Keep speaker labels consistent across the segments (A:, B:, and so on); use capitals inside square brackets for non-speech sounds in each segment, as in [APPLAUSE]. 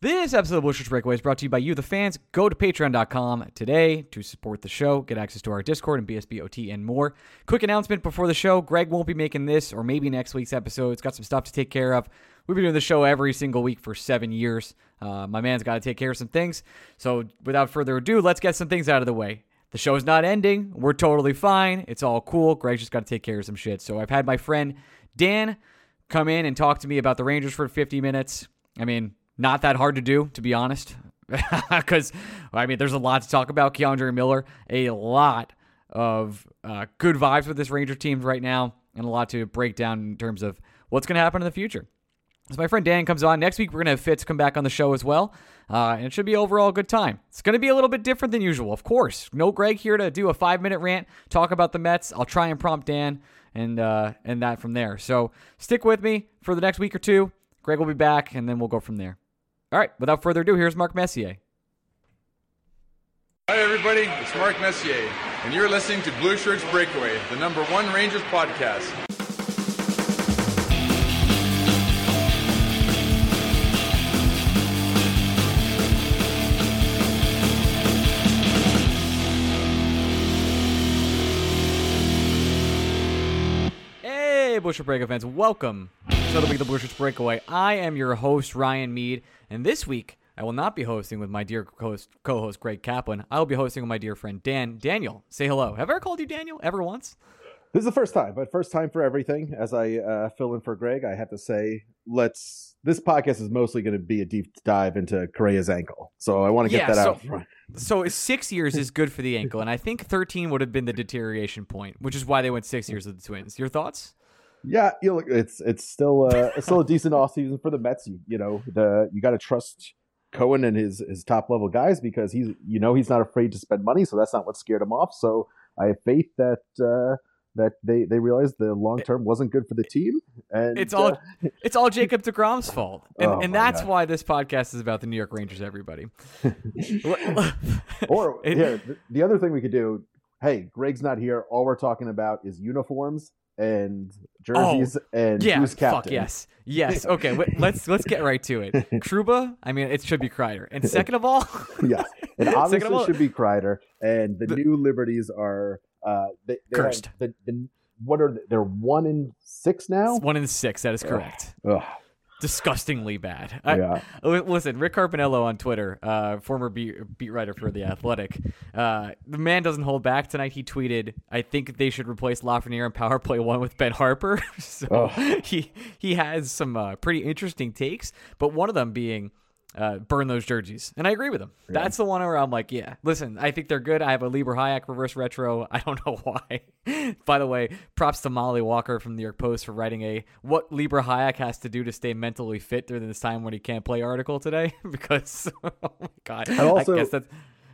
A: This episode of Shirts Breakaway is brought to you by you, the fans. Go to patreon.com today to support the show, get access to our Discord and BSBOT and more. Quick announcement before the show Greg won't be making this or maybe next week's episode. It's got some stuff to take care of. We've been doing the show every single week for seven years. Uh, my man's got to take care of some things. So without further ado, let's get some things out of the way. The show's not ending. We're totally fine. It's all cool. Greg's just got to take care of some shit. So I've had my friend Dan come in and talk to me about the Rangers for 50 minutes. I mean, not that hard to do, to be honest, [LAUGHS] because I mean, there's a lot to talk about. K'Andre Miller, a lot of uh, good vibes with this Ranger team right now, and a lot to break down in terms of what's going to happen in the future. So my friend Dan comes on next week. We're gonna have Fitz come back on the show as well, uh, and it should be overall a good time. It's gonna be a little bit different than usual, of course. No Greg here to do a five minute rant, talk about the Mets. I'll try and prompt Dan and uh, and that from there. So stick with me for the next week or two. Greg will be back, and then we'll go from there. All right, without further ado, here's Mark Messier.
B: Hi, everybody. It's Mark Messier, and you're listening to Blue Shirts Breakaway, the number one Rangers podcast.
A: Hey, Breakaway fans, welcome to another week of the Shirts Breakaway. I am your host, Ryan Mead, and this week I will not be hosting with my dear co-host, co-host Greg Kaplan. I will be hosting with my dear friend Dan Daniel. Say hello. Have I ever called you Daniel ever once?
C: This is the first time, but first time for everything. As I uh, fill in for Greg, I have to say, let's. This podcast is mostly going to be a deep dive into Correa's ankle, so I want to get
A: Yeah,
C: that
A: so-
C: out. front.
A: So six years is good for the ankle, and I think 13 would have been the deterioration point, which is why they went six years with the Twins. Your thoughts?
C: Yeah, you know, it's it's still uh, it's still a [LAUGHS] decent off season for the Mets. You, you know, the you got to trust Cohen and his his top level guys because he's you know he's not afraid to spend money, so that's not what scared him off. So I have faith that uh, that they they realized the long term wasn't good for the team, and
A: It's all
C: uh, [LAUGHS]
A: it's all Jacob Degrom's fault, and,
C: Oh,
A: and that's
C: God.
A: why this podcast is about the New York Rangers. Everybody, [LAUGHS]
C: or here the, the other thing we could do. Hey, Greg's not here. All we're talking about is uniforms and jerseys and
A: Oh, yeah,
C: who's captain.
A: fuck yes, yes. Okay, [LAUGHS] let's let's get right to it. [LAUGHS] Trouba, I mean, it should be Kreider, and second of all, [LAUGHS]
C: yeah, it obviously
A: all-
C: should be Kreider, and the,
A: The-
C: new Liberties are uh, they, they have
A: Cursed.
C: The, the, what are they? they're one in six now?
A: one in six. That is correct.
C: Ugh,
A: Disgustingly bad.
C: Yeah,
A: Li- Listen, Rick Carpiniello on Twitter, uh, former beat, beat writer for The Athletic, uh, the man doesn't hold back. Tonight he tweeted, I think they should replace Lafreniere in power play one with Ben Harpur. [LAUGHS] so
C: Ugh.
A: he, he has some uh, pretty interesting takes, but one of them being uh, burn those jerseys. And I agree with him. That's the one where I'm like, yeah, listen, I think they're good. I have a Libor Hajek reverse retro. [LAUGHS] I don't know why. [LAUGHS] By the way, props to Mollie Walker from the New York Post for writing a what Libor Hajek has to do to stay mentally fit during this time when he can't play article today. [LAUGHS] because, oh my God.
C: also-
A: I guess that's,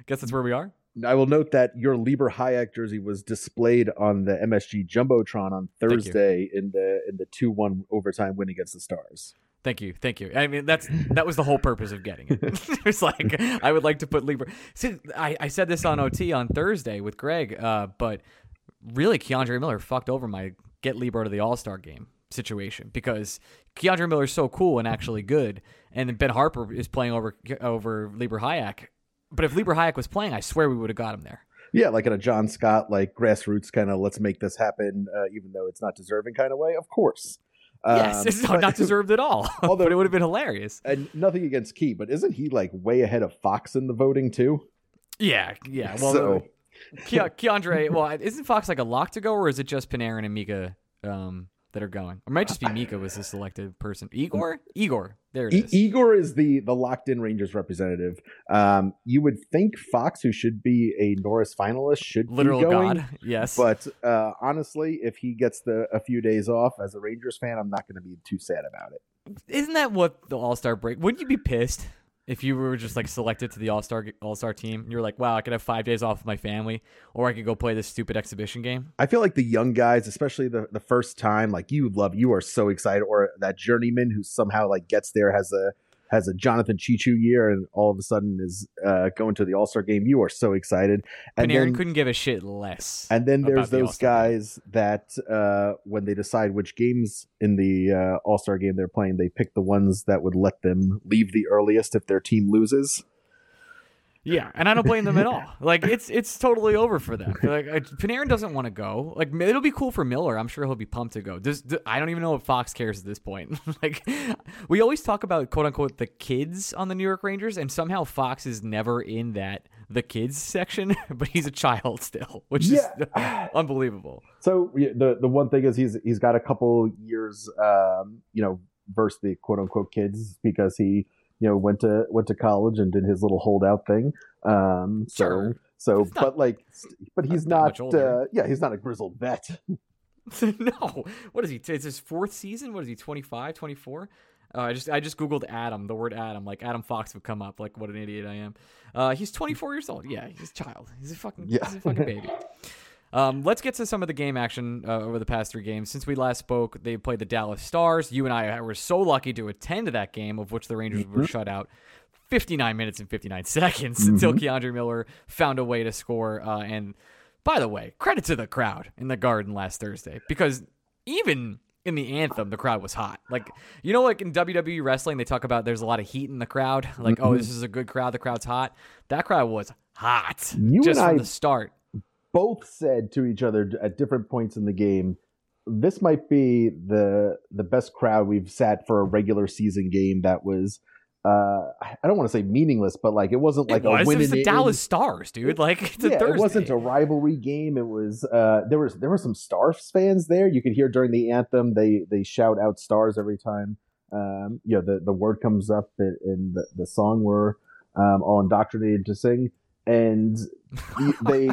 A: guess that's where we are.
C: I will note that your Libor Hajek jersey was displayed on the MSG jumbotron on. Thursday in the in the two one overtime win against the Stars.
A: Thank you, thank you. I mean, that's that was the whole purpose of getting it. [LAUGHS] [LAUGHS] it's like I would like to put Libor. See, I, I said this on OT on Thursday with Greg, uh, but really, K'Andre Miller fucked over my get Libor to the All Star game situation because K'Andre Miller is so cool and actually good, and then Ben Harpur is playing over over Libor Hajek. But if Libor Hajek was playing, I swear we would have got him there.
C: Yeah, like in a John Scott, like grassroots kind of let's make this happen, uh, even though it's not deserving kind of way. Of course.
A: Yes,
C: Um,
A: it's not,
C: but-
A: not [LAUGHS] deserved at all. [LAUGHS]
C: Although-
A: but it would have been hilarious.
C: And nothing against Key, but isn't he like way ahead of Fox in the voting too?
A: Yeah, yeah. Well,
C: So-
A: Ke- K'Andre, well, isn't Fox like a lock to go, or is it just Panarin and Mika um, that are going? Or it might just be Mika was the [LAUGHS] selected person. Igor? Igor. There it is.
C: Igor is the the locked in Rangers representative. Um, you would think Fox, who should be a Norris finalist, should
A: Literal
C: be going.
A: god. [LAUGHS] Yes.
C: But uh, honestly, if he gets the a few days off as a Rangers fan, I'm not going to be too sad about it.
A: isn't that what the All Star break? Wouldn't you be pissed? If you were just like selected to the All Star All Star team, and you're like, wow, I could have five days off with my family, or I could go play this stupid exhibition game.
C: I feel like the young guys, especially the the first time, like you love, you are so excited, or that journeyman who somehow like gets there has a has a Jonathan Cheechoo year and all of a sudden is uh, going to the All Star game. You are so excited.
A: And Panarin then, couldn't give a shit less.
C: And then there's those guys game. that uh, when they decide which games in the uh, All Star game they're playing, they pick the ones that would let them leave the earliest if their team loses.
A: Yeah, and I don't blame them at all. [LAUGHS] Like it's it's totally over for them. Like Panarin doesn't want to go. Like it'll be cool for Miller. I'm sure he'll be pumped to go. Does, I don't even know if Fox cares at this point. [LAUGHS] like we always talk about quote unquote the kids on the New York Rangers, and somehow Fox is never in that the kids section, [LAUGHS] but he's a child still, which yeah. is unbelievable.
C: So the the one thing is he's he's got a couple years, um, you know, versus the quote unquote kids because he you know went to went to college and did his little holdout thing. Um, so sure. so, but like, but he's not. Uh, yeah, he's not a grizzled vet. [LAUGHS] [LAUGHS]
A: no, what is he? It's his fourth season. What is he? 25, 24? Uh, I just I just googled Adam, the word Adam, like Adam Fox would come up. Like what an idiot I am. Uh, he's 24 years old. Yeah, he's a child. He's a fucking yeah. he's a fucking [LAUGHS] baby. Um, let's get to some of the game action uh, over the past three games. Since we last spoke, they played the Dallas Stars. You and I were so lucky to attend that game, of which the Rangers mm-hmm. were shut out 59 minutes and 59 [LAUGHS] seconds mm-hmm. until K'Andre Miller found a way to score. Uh, and by the way, credit to the crowd in the Garden last Thursday because even in the anthem, the crowd was hot. Like you know, like in WWE wrestling, they talk about there's a lot of heat in the crowd. Like, oh, mm-hmm. oh, this is a good crowd. The crowd's hot. That crowd was hot you just from I, the start
C: both said to each other at different points in the game, this might be the the best crowd we've sat for a regular season game that was uh, I don't want to say meaningless, but like it wasn't like
A: it was.
C: a win.
A: It was the Dallas Stars, dude. Like
C: yeah,
A: it
C: wasn't a rivalry game. It was uh, there was there were some Stars fans there. You could hear during the anthem they they shout out Stars every time. Um, you know the the word comes up in, in the the song we're um, all indoctrinated to sing, and [LAUGHS] they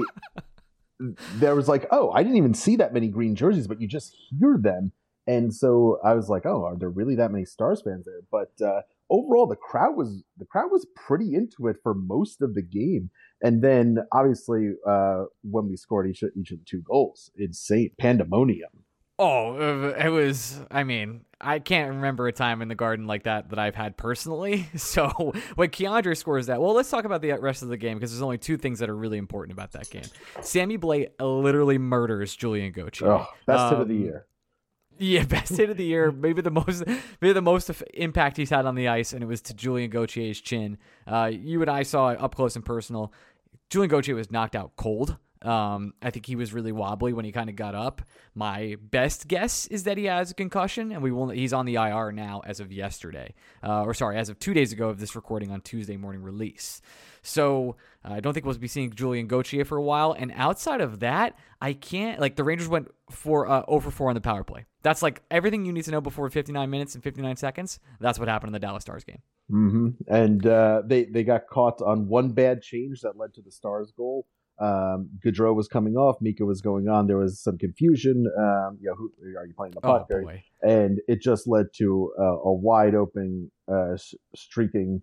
C: there was like, oh, I didn't even see that many green jerseys, but you just hear them. And so I was like, oh, are there really that many Stars fans there? But uh, overall, the crowd was the crowd was pretty into it for most of the game. And then obviously, uh, when we scored each each of the two goals, insane pandemonium.
A: Oh, it was. I mean, I can't remember a time in the garden like that that I've had personally. [LAUGHS] So when K'Andre scores that, well, let's talk about the rest of the game because there's only two things that are really important about that game. Sammy Blais literally murders Julian Gauthier.
C: Oh, best um, hit of the um, year.
A: Yeah, [LAUGHS] best hit of the year. Maybe the most, maybe the most impact he's had on the ice, and it was to Julian Gauthier's chin. Uh, you and I saw it up close and personal. Julian Gauthier was knocked out cold. Um, I think he was really wobbly when he kind of got up. My best guess is that he has a concussion, and we will. He's on the IR now as of yesterday, uh, or sorry, as of two days ago of this recording on Tuesday morning release. So uh, I don't think we'll be seeing Julian Gauthier for a while. And outside of that, I can't like the Rangers went for uh, over four on the power play. That's like everything you need to know before 59 minutes and 59 seconds. That's what happened in the Dallas Stars game.
C: Mm-hmm. And uh, they they got caught on one bad change that led to the Stars goal um, Goodrow was coming off, Mika was going on. There was some confusion. Um, you know, who are you playing the puck? Oh, and it just led to uh, a wide open uh, streaking,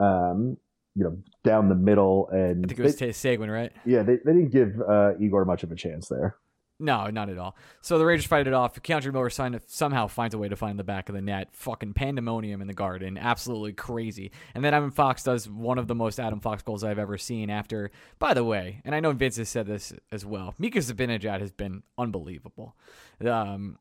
C: um, you know, down the middle. And
A: I think it was they, Seguin, right?
C: Yeah, they, they didn't give uh, Igor much of a chance there.
A: No, not at all. So the Rangers fight it off. K'Andre Miller signed, somehow finds a way to find the back of the net. Fucking pandemonium in the garden. Absolutely crazy. And then Adam Fox does one of the most Adam Fox goals I've ever seen after, by the way, and I know Vince has said this as well, Mika Zibanejad has been unbelievable. Um,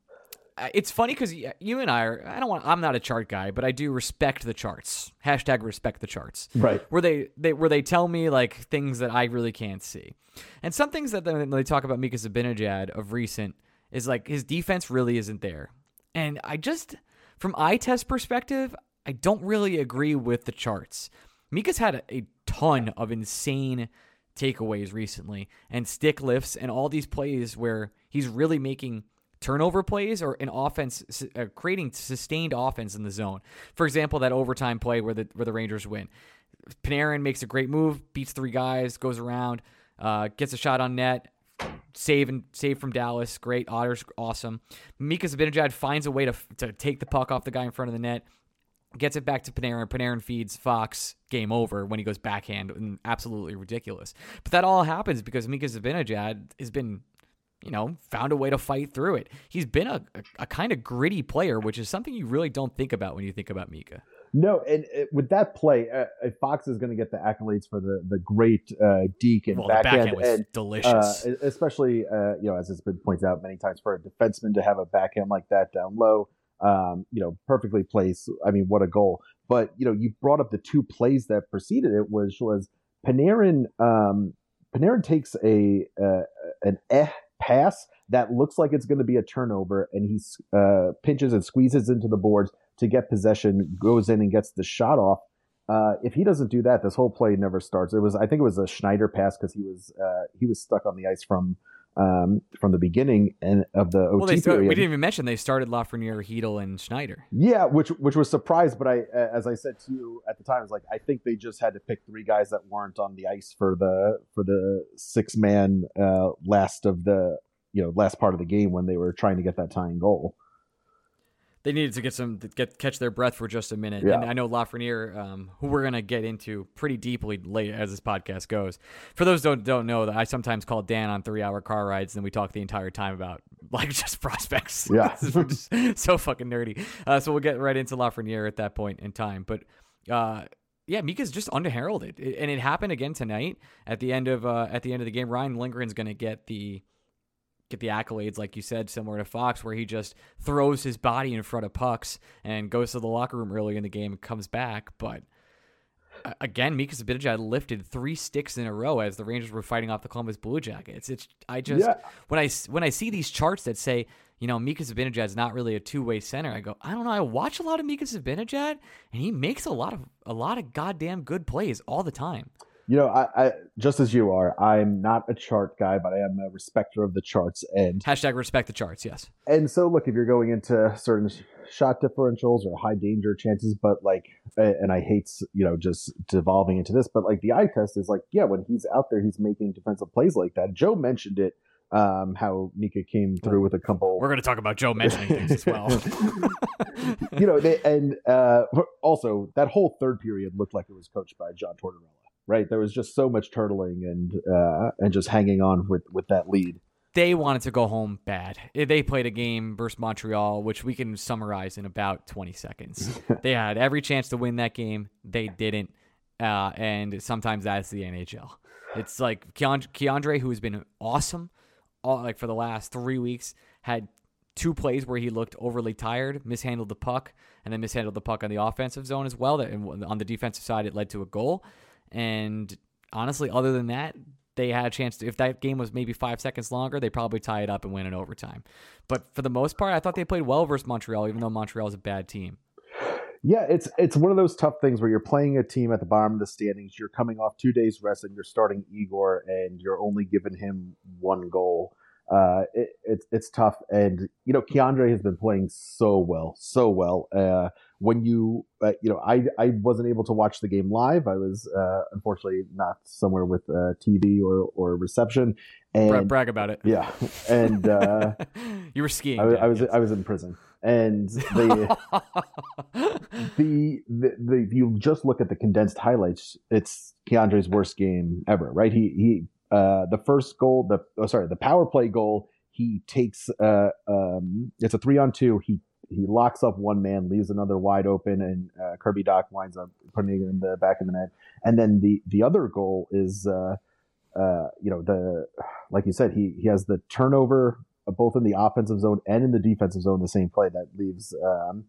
A: it's funny because you and I are. I don't want. I'm not a chart guy, but I do respect the charts. Hashtag respect the charts.
C: Right.
A: Where they they where they tell me like things that I really can't see, and some things that they, they talk about Mika Zibanejad of recent is like his defense really isn't there, and I just from eye test perspective, I don't really agree with the charts. Mika's had a, a ton of insane takeaways recently, and stick lifts, and all these plays where he's really making turnover plays or an offense uh, creating sustained offense in the zone. For example, that overtime play where the where the Rangers win. Panarin makes a great move, beats three guys, goes around, uh, gets a shot on net, save and save from Dallas. Great, Otter's awesome. Mika Zibanejad finds a way to to take the puck off the guy in front of the net. gets it back to Panarin. Panarin feeds Fox. Game over when he goes backhand and absolutely ridiculous. But that all happens because Mika Zibanejad has been, you know, found a way to fight through it. He's been a, a, a kind of gritty player, which is something you really don't think about when you think about Mika.
C: No, and uh, with that play, uh, Fox is going to get the accolades for the the great uh, deke and
A: well,
C: backhand, and
A: delicious.
C: uh, especially uh, you know as it's been pointed out many times for a defenseman to have a backhand like that down low. Um, you know, perfectly placed. I mean, what a goal! But you know, you brought up the two plays that preceded it, which was Panarin. Um, Panarin takes a uh, an eh pass that looks like it's going to be a turnover, and he uh, pinches and squeezes into the boards to get possession, goes in and gets the shot off. Uh, if he doesn't do that, this whole play never starts. It was, I think, it was a Schneider pass because he was uh, he was stuck on the ice from um, from the beginning and of the OT
A: well, they
C: period.
A: we didn't even mention they started Lafreniere, Chytil, and Schneider.
C: Yeah, which which was surprised, but I, as I said to you at the time, I was like, I think they just had to pick three guys that weren't on the ice for the for the six man uh, last of the you know last part of the game when they were trying to get that tying goal.
A: They needed to get some get catch their breath for just a minute.
C: Yeah.
A: And I know Lafreniere, um, who we're gonna get into pretty deeply later as this podcast goes. For those don't don't know that I sometimes call Dan on three hour car rides and we talk the entire time about [LAUGHS] like just prospects.
C: Yeah. [LAUGHS]
A: Just so fucking nerdy. Uh, so we'll get right into Lafreniere at that point in time. But uh, yeah, Mika's just underheralded, It- and it happened again tonight at the end of uh, at the end of the game. Ryan Lindgren's going to get the get the accolades, like you said, similar to Fox, where he just throws his body in front of pucks and goes to the locker room early in the game and comes back. But uh, again, Mika Zibanejad lifted three sticks in a row as the Rangers were fighting off the Columbus Blue Jackets. It's I just
C: Yeah.
A: when I when I see these charts that say you know Mika Zibanejad is not really a two way center, I go I don't know. I watch a lot of Mika Zibanejad and he makes a lot of a lot of goddamn good plays all the time.
C: You know, I, I just as you are, I'm not a chart guy, but I am a respecter of the charts. And
A: Hashtag respect the charts. Yes.
C: and so look, if you're going into certain shot differentials or high danger chances, but like, and I hate you know just devolving into this, but like the eye test is like, yeah, when he's out there, he's making defensive plays like that. Joe mentioned it, um, how Mika came through with a couple.
A: We're going to talk about Joe mentioning things as well. [LAUGHS]
C: you know, they, and uh, also that whole third period looked like it was coached by John Tortorella. Right, there was just so much turtling and uh, and just hanging on with with that lead.
A: they wanted to go home bad. They played a game versus Montreal, which we can summarize in about 20 seconds. [LAUGHS] they had every chance to win that game. They didn't. Uh, and sometimes that's the NHL. It's like K'Andre, K'Andre who has been awesome, all, like for the last three weeks, had two plays where he looked overly tired, mishandled the puck, and then mishandled the puck on the offensive zone as well. That on the defensive side, it led to a goal. And honestly, other than that, they had a chance to. If that game was maybe five seconds longer, they probably tie it up and win in overtime. But for the most part, I thought they played well versus Montreal, even though Montreal is a bad team.
C: Yeah, it's it's one of those tough things where you're playing a team at the bottom of the standings. You're coming off two days rest, and you're starting Igor, and you're only giving him one goal. Uh, it, it's it's tough, and you know K'Andre has been playing so well, so well. Uh, when you uh, you know I I wasn't able to watch the game live. I was uh, unfortunately not somewhere with uh, TV or or reception. And
A: Bra- brag about it.
C: yeah, and uh, [LAUGHS]
A: you were skiing.
C: I, I was
A: yes.
C: I was in prison, and the [LAUGHS] the, the the if you just look at the condensed highlights, it's K'Andre's worst game ever, right? He he uh the first goal, the oh sorry, the power play goal, he takes uh um it's a three on two. He he locks up one man, leaves another wide open, and uh, Kirby Dach winds up putting it in the back of the net. And then the the other goal is uh uh you know the like you said he he has the turnover uh, both in the offensive zone and in the defensive zone the same play that leaves um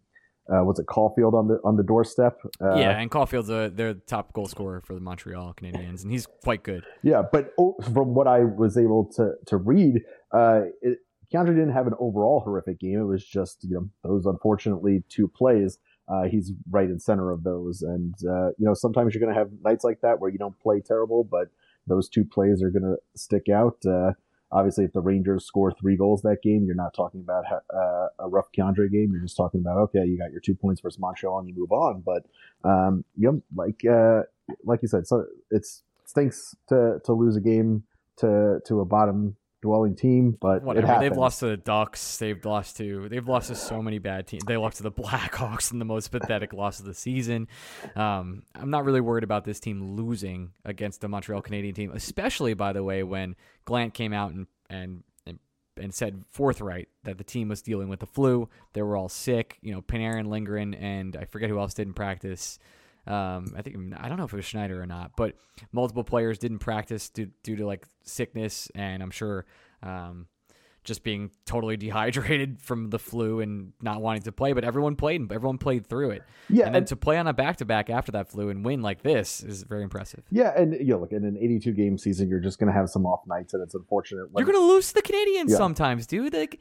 C: uh, what's it Caufield on the on the doorstep uh,
A: yeah, and Caufield's a, their top goal scorer for the Montreal Canadiens, and he's quite good.
C: Yeah, but oh, from what I was able to to read, uh, it, K'Andre didn't have an overall horrific game. It was just you know those unfortunately two plays. Uh, he's right in center of those, and uh, you know sometimes you're going to have nights like that where you don't play terrible, but those two plays are going to stick out. Uh, obviously, if the Rangers score three goals that game, you're not talking about uh, a rough K'Andre game. You're just talking about okay, you got your two points versus Montreal and you move on. But um, you know, like uh, like you said, so it's stinks to to lose a game to to a bottom dwelling team, but
A: Whatever. They've lost to the Ducks. They've lost to. They've lost to so many bad teams. They lost to the [LAUGHS] Blackhawks in the most pathetic loss of the season. Um, I'm not really worried about this team losing against the Montreal Canadian team, especially by the way when Gallant came out and and and, and said forthright that the team was dealing with the flu. They were all sick. You know, Panarin, Lindgren, and I forget who else didn't practice. Um, I think I don't know if it was Schneider or not, but multiple players didn't practice due, due to like sickness, and I'm sure um, just being totally [LAUGHS] dehydrated from the flu and not wanting to play. But everyone played, and everyone played through it.
C: Yeah,
A: and then
C: and-
A: to play on a back to back after that flu and win like this is very impressive.
C: Yeah, and you know, look, in an 82 game season, you're just going to have some off nights, and it's unfortunate. When,
A: You're gonna lose to the Canadians
C: Yeah.
A: sometimes, dude. Like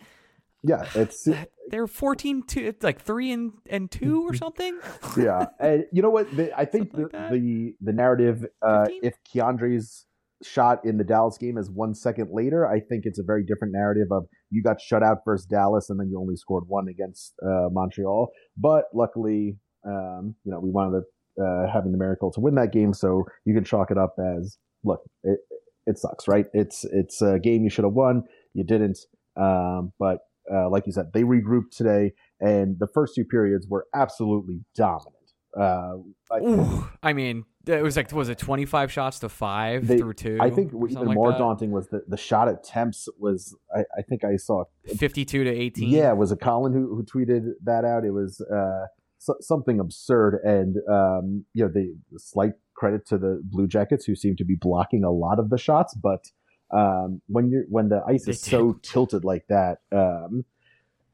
C: yeah, it's [LAUGHS]
A: they're 14 2 like 3 and and 2 or [LAUGHS] something.
C: yeah, and you know what? The, I [LAUGHS] think the,
A: like
C: the the narrative, uh,
A: 15?
C: if K'Andre's shot in the Dallas game is one second later, I think it's a very different narrative of you got shut out versus Dallas, and then you only scored one against uh, Montreal. But luckily, um, you know, we wanted to uh, having the miracle to win that game, so you can chalk it up as look, it it sucks, right? It's it's a game you should have won, you didn't. Um, but uh, like you said, they regrouped today, and the first two periods were absolutely dominant. Uh, I,
A: Ooh, I mean, it was like was it 25 shots to 5
C: They-
A: through 2?
C: I think even
A: like
C: more
A: that?
C: daunting was the, the shot attempts was I, I think I saw
A: 52 to 18.
C: yeah was it Colin who, who tweeted that out it was uh, so, something absurd and um, you know the, the slight credit to the Blue Jackets who seem to be blocking a lot of the shots but um, when you are when the ice is so tilted like that um,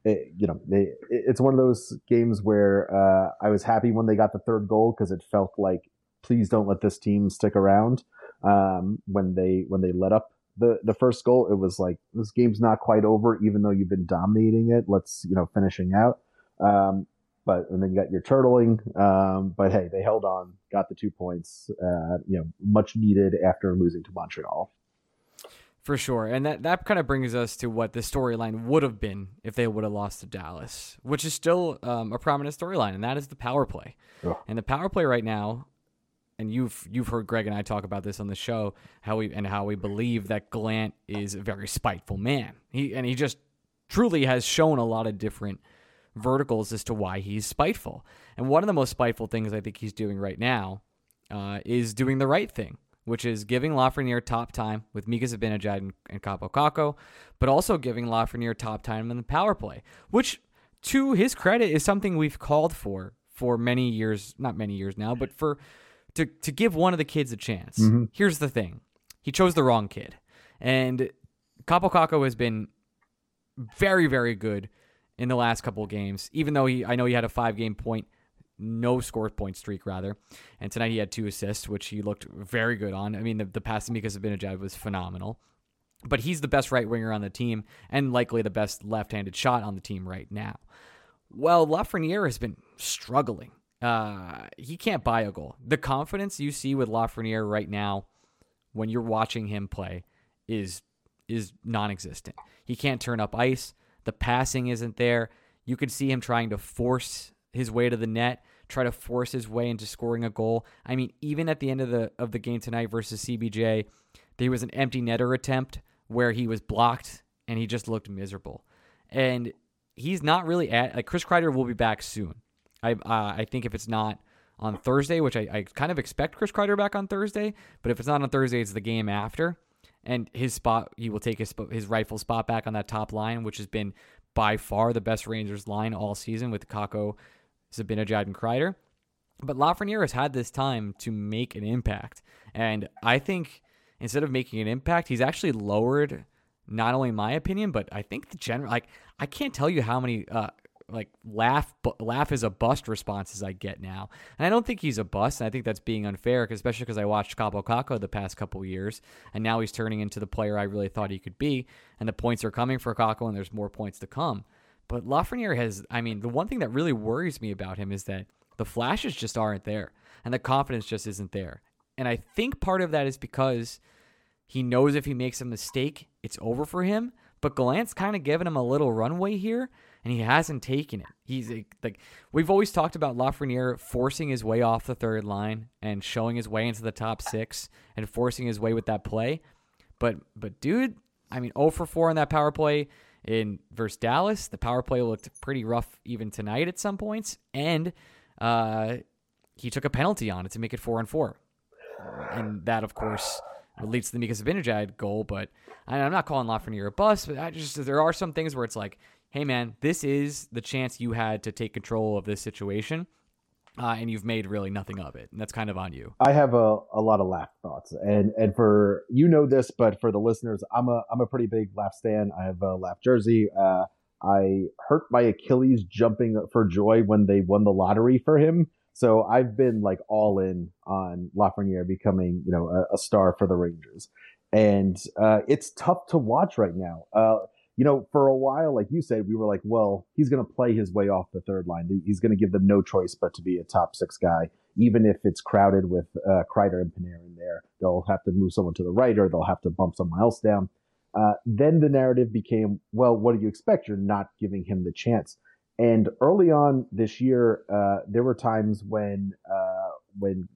C: it, you know they, it- it's one of those games where uh, I was happy when they got the third goal because it felt like please don't let this team stick around. Um, when they when they let up the the first goal it was like this game's not quite over even though you've been dominating it. Let's you know finishing out. Um, but and then you got your turtling um, but hey they held on got the two points uh, you know much needed after losing to Montreal
A: For sure. And that, that kind of brings us to what the storyline would have been if they would have lost to Dallas, which is still um, a prominent storyline, and that is the power play.
C: Ugh.
A: And the power play right now, and you've you've heard Greg and I talk about this on the show, how we and how we believe that Gallant is a very spiteful man. He and he just truly has shown a lot of different verticals as to why he's spiteful. And one of the most spiteful things I think he's doing right now uh, is doing the right thing, which is giving Lafreniere top time with Mika Zibanejad and, and Kaapo Kakko, but also giving Lafreniere top time in the power play, which, to his credit, is something we've called for for many years, not many years now, but for to to give one of the kids a chance. Mm-hmm. Here's the thing: he chose the wrong kid, and Kaapo Kakko has been very, very good in the last couple of games. Even though he, I know he had a five game point, no score point streak rather, and tonight he had two assists, which he looked very good on. I mean, the, the pass to Mika was phenomenal. But he's the best right winger on the team and likely the best left handed shot on the team right now. Well, Lafreniere has been struggling. Uh, he can't buy a goal. The confidence you see with Lafreniere right now when you're watching him play is is non-existent. He can't turn up ice. The passing isn't there. You could see him trying to force his way to the net, try to force his way into scoring a goal. I mean, even at the end of the of the game tonight versus CBJ, there was an empty netter attempt where he was blocked and he just looked miserable. And he's not really at like Chris Kreider will be back soon. I uh, I think if it's not on Thursday, which I, I kind of expect Chris Kreider back on Thursday, but if it's not on Thursday, it's the game after, and his spot he will take his his rightful spot back on that top line, which has been by far the best Rangers line all season with Kakko, Zibanejad, and Kreider. But Lafreniere has had this time to make an impact, and I think instead of making an impact, he's actually lowered not only my opinion, but I think the general like I can't tell you how many uh like laugh bu- laugh is a bust responses I get now, and I don't think he's a bust. And I think that's being unfair, especially because I watched Kaapo Kakko the past couple years, and now he's turning into the player I really thought he could be, and the points are coming for Kakko, and there's more points to come. But Lafreniere has, I mean, the one thing that really worries me about him is that the flashes just aren't there, and the confidence just isn't there. And I think part of that is because he knows if he makes a mistake, it's over for him. But Gallant's kind of given him a little runway here, and he hasn't taken it. He's like, we've always talked about Lafreniere forcing his way off the third line and showing his way into the top six and forcing his way with that play. But but dude, I mean, 0 for 4 on that power play in versus Dallas. The power play looked pretty rough even tonight at some points, and uh, he took a penalty on it to make it four and four, and that of course leads to the Mika Zibanejad goal. But I'm not calling Lafreniere a bust, but I just there are some things where it's like, hey man, this is the chance you had to take control of this situation uh, and you've made really nothing of it. And that's kind of on you.
C: I have a, a lot of laugh thoughts, and and for you know this, but for the listeners, I'm a I'm a pretty big laugh stan. I have a laugh jersey. Uh, I hurt my Achilles jumping for joy when they won the lottery for him. So I've been like all in on Lafreniere becoming, you know, a, a star for the Rangers, and uh, it's tough to watch right now. You know, for a while, like you said, we were like, well, he's going to play his way off the third line. He's going to give them no choice but to be a top six guy, even if it's crowded with uh, Kreider and Panarin there. They'll have to move someone to the right or they'll have to bump someone else down. Uh, then the narrative became, well, what do you expect? You're not giving him the chance. And early on this year, uh, there were times when uh, when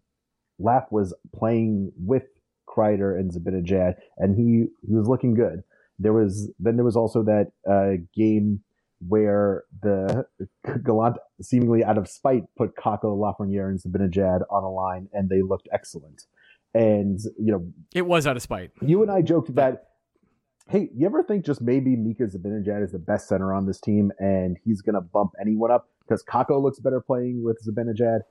C: Laugh was playing with Kreider and Zibanejad, and he he was looking good. There was then there was also that uh, game where the [LAUGHS] Gallant seemingly out of spite put Kakko, Lafreniere, and Zibanejad on a line, and they looked excellent. And you know,
A: it was out of spite.
C: You and I joked that. Hey, you ever think just maybe Mika Zibanejad is the best center on this team, and he's gonna bump anyone up because Kakko looks better playing with Zibanejad,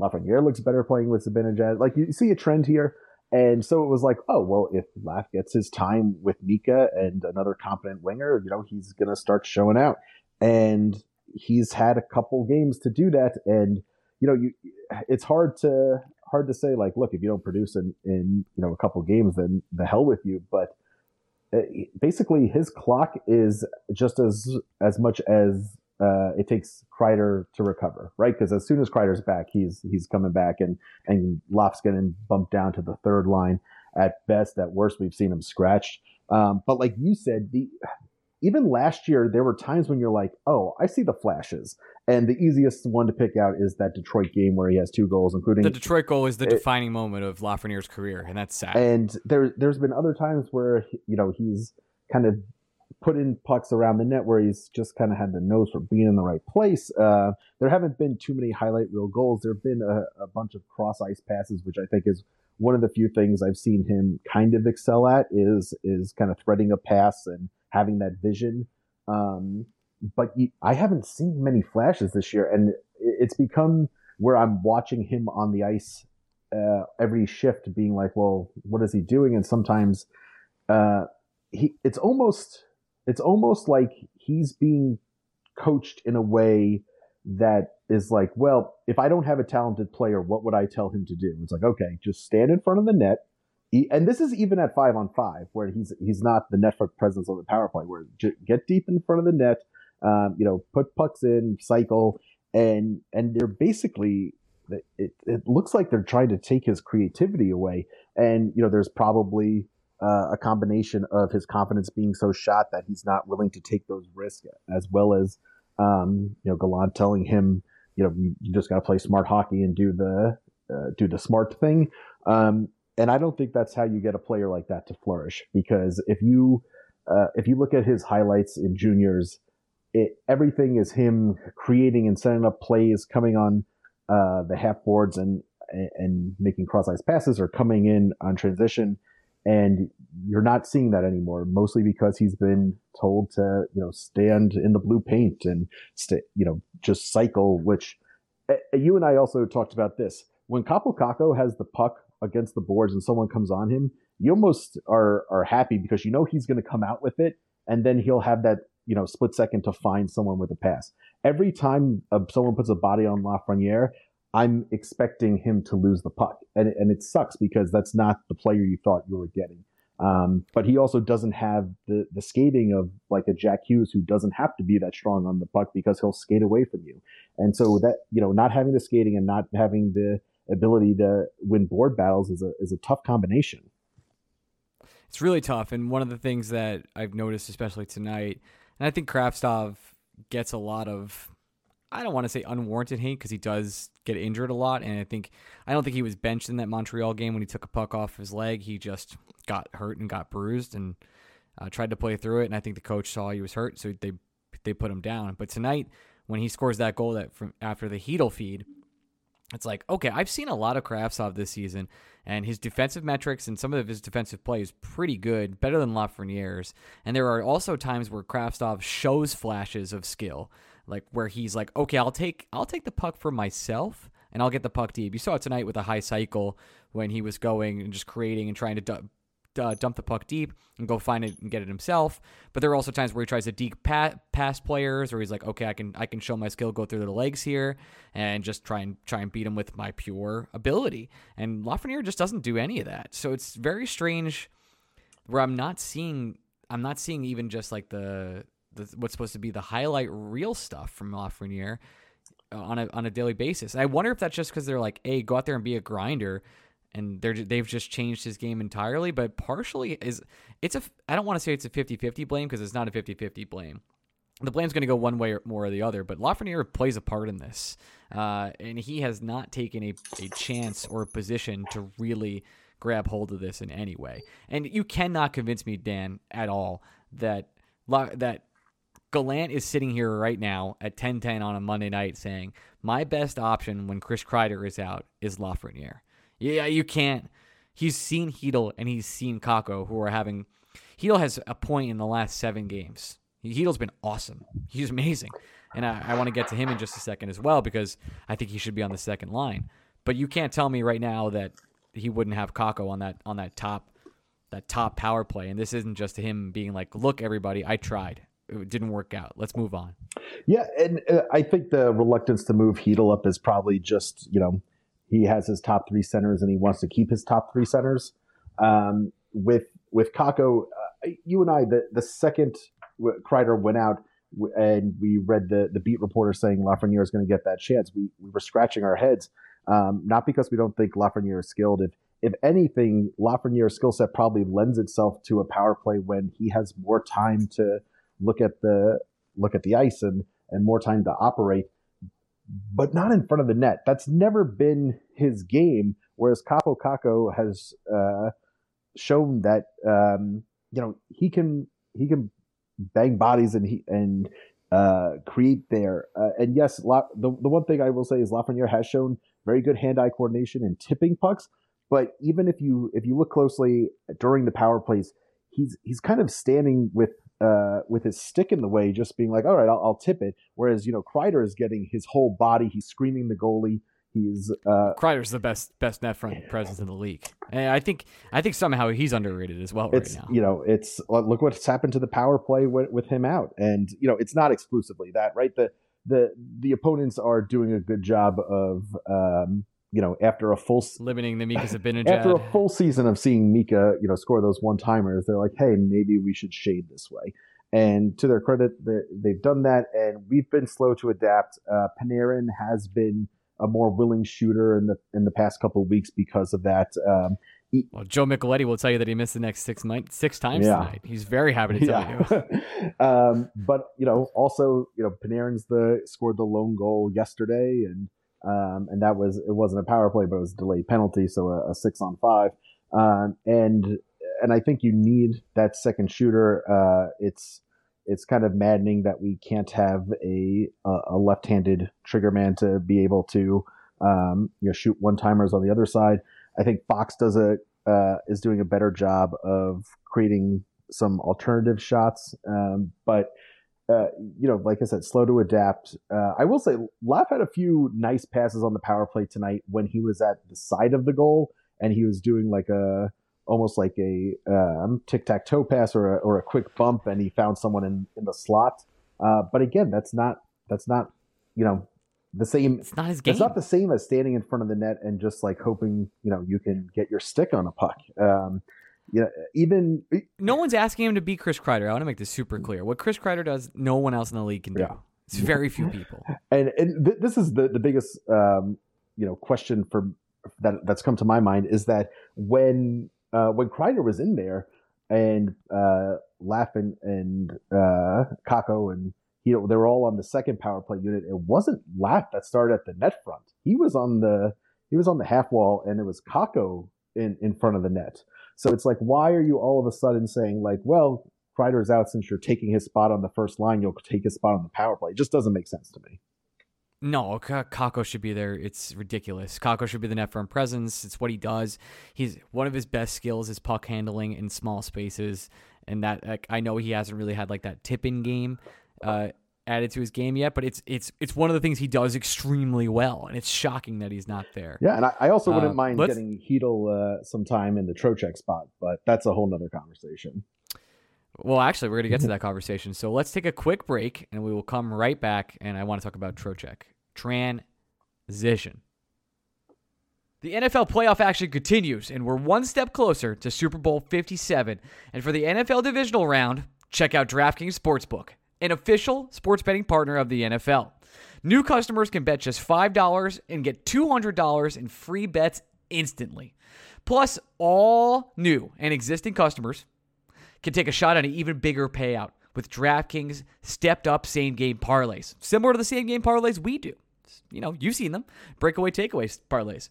C: Lafreniere looks better playing with Zibanejad. Like you see a trend here. And so it was like, oh, well, if Laugh gets his time with Mika and another competent winger, you know, he's going to start showing out. And he's had a couple games to do that. And, you know, you, it's hard to, hard to say, like, look, if you don't produce in, in, you know, a couple games, then the hell with you. But uh, basically his clock is just as, as much as uh, it takes Kreider to recover, right? Because as soon as Kreider's back, he's he's coming back, and and Lop's getting bumped down to the third line at best. At worst, we've seen him scratched. Um, but like you said, the even last year there were times when you're like, oh, I see the flashes, and the easiest one to pick out is that Detroit game where he has two goals, including
A: the Detroit goal is the it, defining moment of Lafreniere's career, and that's sad.
C: And there there's been other times where you know he's kind of put in pucks around the net where he's just kind of had the nose for being in the right place. Uh, there haven't been too many highlight reel goals. There have been a, a, bunch of cross ice passes, which I think is one of the few things I've seen him kind of excel at is is kind of threading a pass and having that vision. Um, but I haven't seen many flashes this year, and it's become where I'm watching him on the ice uh, every shift, being like, "Well, what is he doing?" And sometimes uh, he, it's almost it's almost like he's being coached in a way that is like, well, if I don't have a talented player, what would I tell him to do? It's like, okay, just stand in front of the net. And this is even at five on five, where he's he's not the net presence of the power play. Where get deep in front of the net, um, you know, put pucks in, cycle, and and they're basically it, it looks like they're trying to take his creativity away. And you know, there's probably uh, a combination of his confidence being so shot that he's not willing to take those risks, as well as um, you know Gallant telling him, you know, you, you just got to play smart hockey and do the uh, do the smart thing. Um, and I don't think that's how you get a player like that to flourish. Because if you uh, if you look at his highlights in juniors, it, everything is him creating and setting up plays, coming on uh, the half boards and and making cross ice passes or coming in on transition and you're not seeing that anymore mostly because he's been told to you know stand in the blue paint and stay you know just cycle which uh, you and i also talked about this. When Kakko has the puck against the boards and someone comes on him you almost are are happy because you know he's going to come out with it and then he'll have that you know split second to find someone with a pass. Every time uh, someone puts a body on Lafreniere I'm expecting him to lose the puck. And, and it sucks because that's not the player you thought you were getting. Um, but he also doesn't have the, the skating of like a Jack Hughes who doesn't have to be that strong on the puck because he'll skate away from you. And so that, you know, not having the skating and not having the ability to win board battles is a, is a tough combination.
A: It's really tough. And one of the things that I've noticed, especially tonight, and I think Kravtsov gets a lot of I don't want to say unwarranted hate because he does get injured a lot, and I think I don't think he was benched in that Montreal game when he took a puck off his leg. He just got hurt and got bruised, and uh, tried to play through it, and I think the coach saw he was hurt, so they they put him down. But tonight, when he scores that goal that from after the Chytil feed, it's like okay, I've seen a lot of Kravtsov this season, and his defensive metrics and some of his defensive play is pretty good, better than Lafreniere's. And there are also times where Kravtsov shows flashes of skill, like where he's like, okay, I'll take I'll take the puck for myself and I'll get the puck deep. You saw it tonight with a high cycle when he was going and just creating and trying to du- dump the puck deep and go find it and get it himself. But there are also times where he tries to deep pa- pass players, or he's like, okay, I can I can show my skill, go through the legs here, and just try and try and beat him with my pure ability. And Lafreniere just doesn't do any of that. So it's very strange where I'm not seeing I'm not seeing even just like the, the what's supposed to be the highlight real stuff from Lafreniere on a on a daily basis. And I wonder if that's just because they're like, hey, go out there and be a grinder, and they're they've just changed his game entirely. But partially is it's a I don't want to say it's a 50-50 blame because it's not a 50-50 blame. The blame's going to go one way or more or the other, but Lafreniere plays a part in this, uh, and he has not taken a, a chance or a position to really grab hold of this in any way. And you cannot convince me, Dan, at all that that Gallant is sitting here right now at 10-10 on a Monday night saying, my best option when Chris Kreider is out is Lafreniere. Yeah, you can't. He's seen Chytil and he's seen Kakko, who are having... Chytil has a point in the last seven games. Chytil's been awesome. He's amazing. And I, I want to get to him in just a second as well because I think he should be on the second line. But you can't tell me right now that he wouldn't have Kakko on that on that top that top power play. And this isn't just him being like, "Look, everybody, I tried it didn't work out. Let's move on.
C: Yeah, and uh, I think the reluctance to move Chytil up is probably just you know he has his top three centers and he wants to keep his top three centers. Um, with with Kakko, uh, you and I, the the second Kreider went out and we read the the beat reporter saying Lafreniere is going to get that chance, we we were scratching our heads. Um, not because we don't think Lafreniere is skilled. If if anything, Lafreniere's skill set probably lends itself to a power play when he has more time to look at the look at the ice and and more time to operate, but not in front of the net. That's never been his game. Whereas Kaapo Kakko has uh, shown that um, you know he can he can bang bodies and he and uh, create there. Uh, and yes, La, the the one thing I will say is Lafreniere has shown very good hand eye coordination and tipping pucks. But even if you if you look closely during the power plays, he's he's kind of standing with uh, with his stick in the way, just being like, all right, I'll, I'll tip it. Whereas, you know, Kreider is getting his whole body. He's screaming the goalie. He's uh,
A: Kreider's the best best net front presence in the league, and I think I think somehow he's underrated as well right now.
C: You know, it's look what's happened to the power play with, with him out, and you know, it's not exclusively that, right? The the the opponents are doing a good job of um, you know, after a full
A: limiting the Mika [LAUGHS] Zibanejad.
C: after a full season of seeing Mika, you know, score those one timers, they're like, hey, maybe we should shade this way. And to their credit, they've done that, and we've been slow to adapt. Uh, Panarin has been a more willing shooter in the in the past couple of weeks because of that. Um,
A: he, well, Joe Micheletti will tell you that he missed the next six months, six times yeah. tonight. He's very happy to tell yeah.
C: you. [LAUGHS] um, but you know, also, you know, Panarin's the scored the lone goal yesterday, and um, and that was it wasn't a power play, but it was a delayed penalty, so a, a six on five. Um, and and I think you need that second shooter. Uh, it's it's kind of maddening that we can't have a a left-handed trigger man to be able to um, you know shoot one timers on the other side. I think Fox does a uh, is doing a better job of creating some alternative shots, um, but uh, you know, like I said, slow to adapt. Uh, I will say, Laugh had a few nice passes on the power play tonight when he was at the side of the goal and he was doing like a almost like a um, tic tac toe pass or a, or a quick bump, and he found someone in in the slot. Uh, but again, that's not that's not you know the same.
A: It's not his game.
C: It's not the same as standing in front of the net and just like hoping you know you can get your stick on a puck. Um, yeah, even
A: no one's asking him to be Chris Kreider. I want to make this super clear. What Chris Kreider does, no one else in the league can do. Yeah. It's very few people. [LAUGHS]
C: and and th- this is the the biggest um, you know question for that that's come to my mind is that when uh, when Kreider was in there and uh, Laffin and uh, Kakko and you know they were all on the second power play unit. It wasn't Laff that started at the net front. He was on the he was on the half wall, and it was Kakko in in front of the net. So it's like, why are you all of a sudden saying like, well, Kreider's out, since you're taking his spot on the first line, you'll take his spot on the power play. It just doesn't make sense to me.
A: No, Kakko should be there. It's ridiculous. Kakko should be the net front presence. It's what he does. He's one of his best skills is puck handling in small spaces, and that like, I know he hasn't really had like that tipping game uh, added to his game yet, but it's it's it's one of the things he does extremely well, and it's shocking that he's not there.
C: Yeah, and I, I also wouldn't
A: Uh,
C: mind getting Chytil uh, some time in the Trocheck spot, but that's a whole nother conversation.
A: Well, actually, we're going to get to [LAUGHS] that conversation. So let's take a quick break, and we will come right back. And I want to talk about Trocheck transition. The NFL playoff action continues, and we're one step closer to Super Bowl 57. And for the NFL divisional round, check out DraftKings Sportsbook, an official sports betting partner of the NFL. New customers can bet just $5 and get $200 in free bets instantly. Plus, all new and existing customers can take a shot at an even bigger payout with DraftKings stepped up same game parlays, similar to the same game parlays we do. You know, you've seen them breakaway takeaways parlays.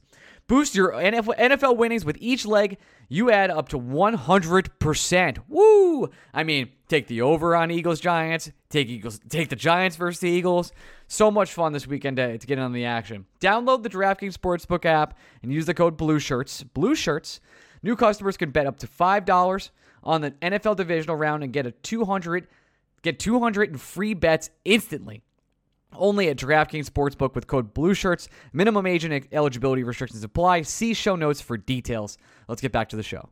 A: Boost your NFL, winnings with each leg. You add up to 100%. Woo! I mean, take the over on Eagles Giants, take Eagles, take the Giants versus the Eagles. So much fun this weekend to, get in on the action. Download the DraftKings Sportsbook app and use the code Blue Shirts. Blue Shirts. New customers can bet up to five dollars on the NFL divisional round and get a 200 get 200 in free bets instantly. Only at DraftKings Sportsbook with code BlueShirts. Minimum age and eligibility restrictions apply. See show notes for details. Let's get back to the show.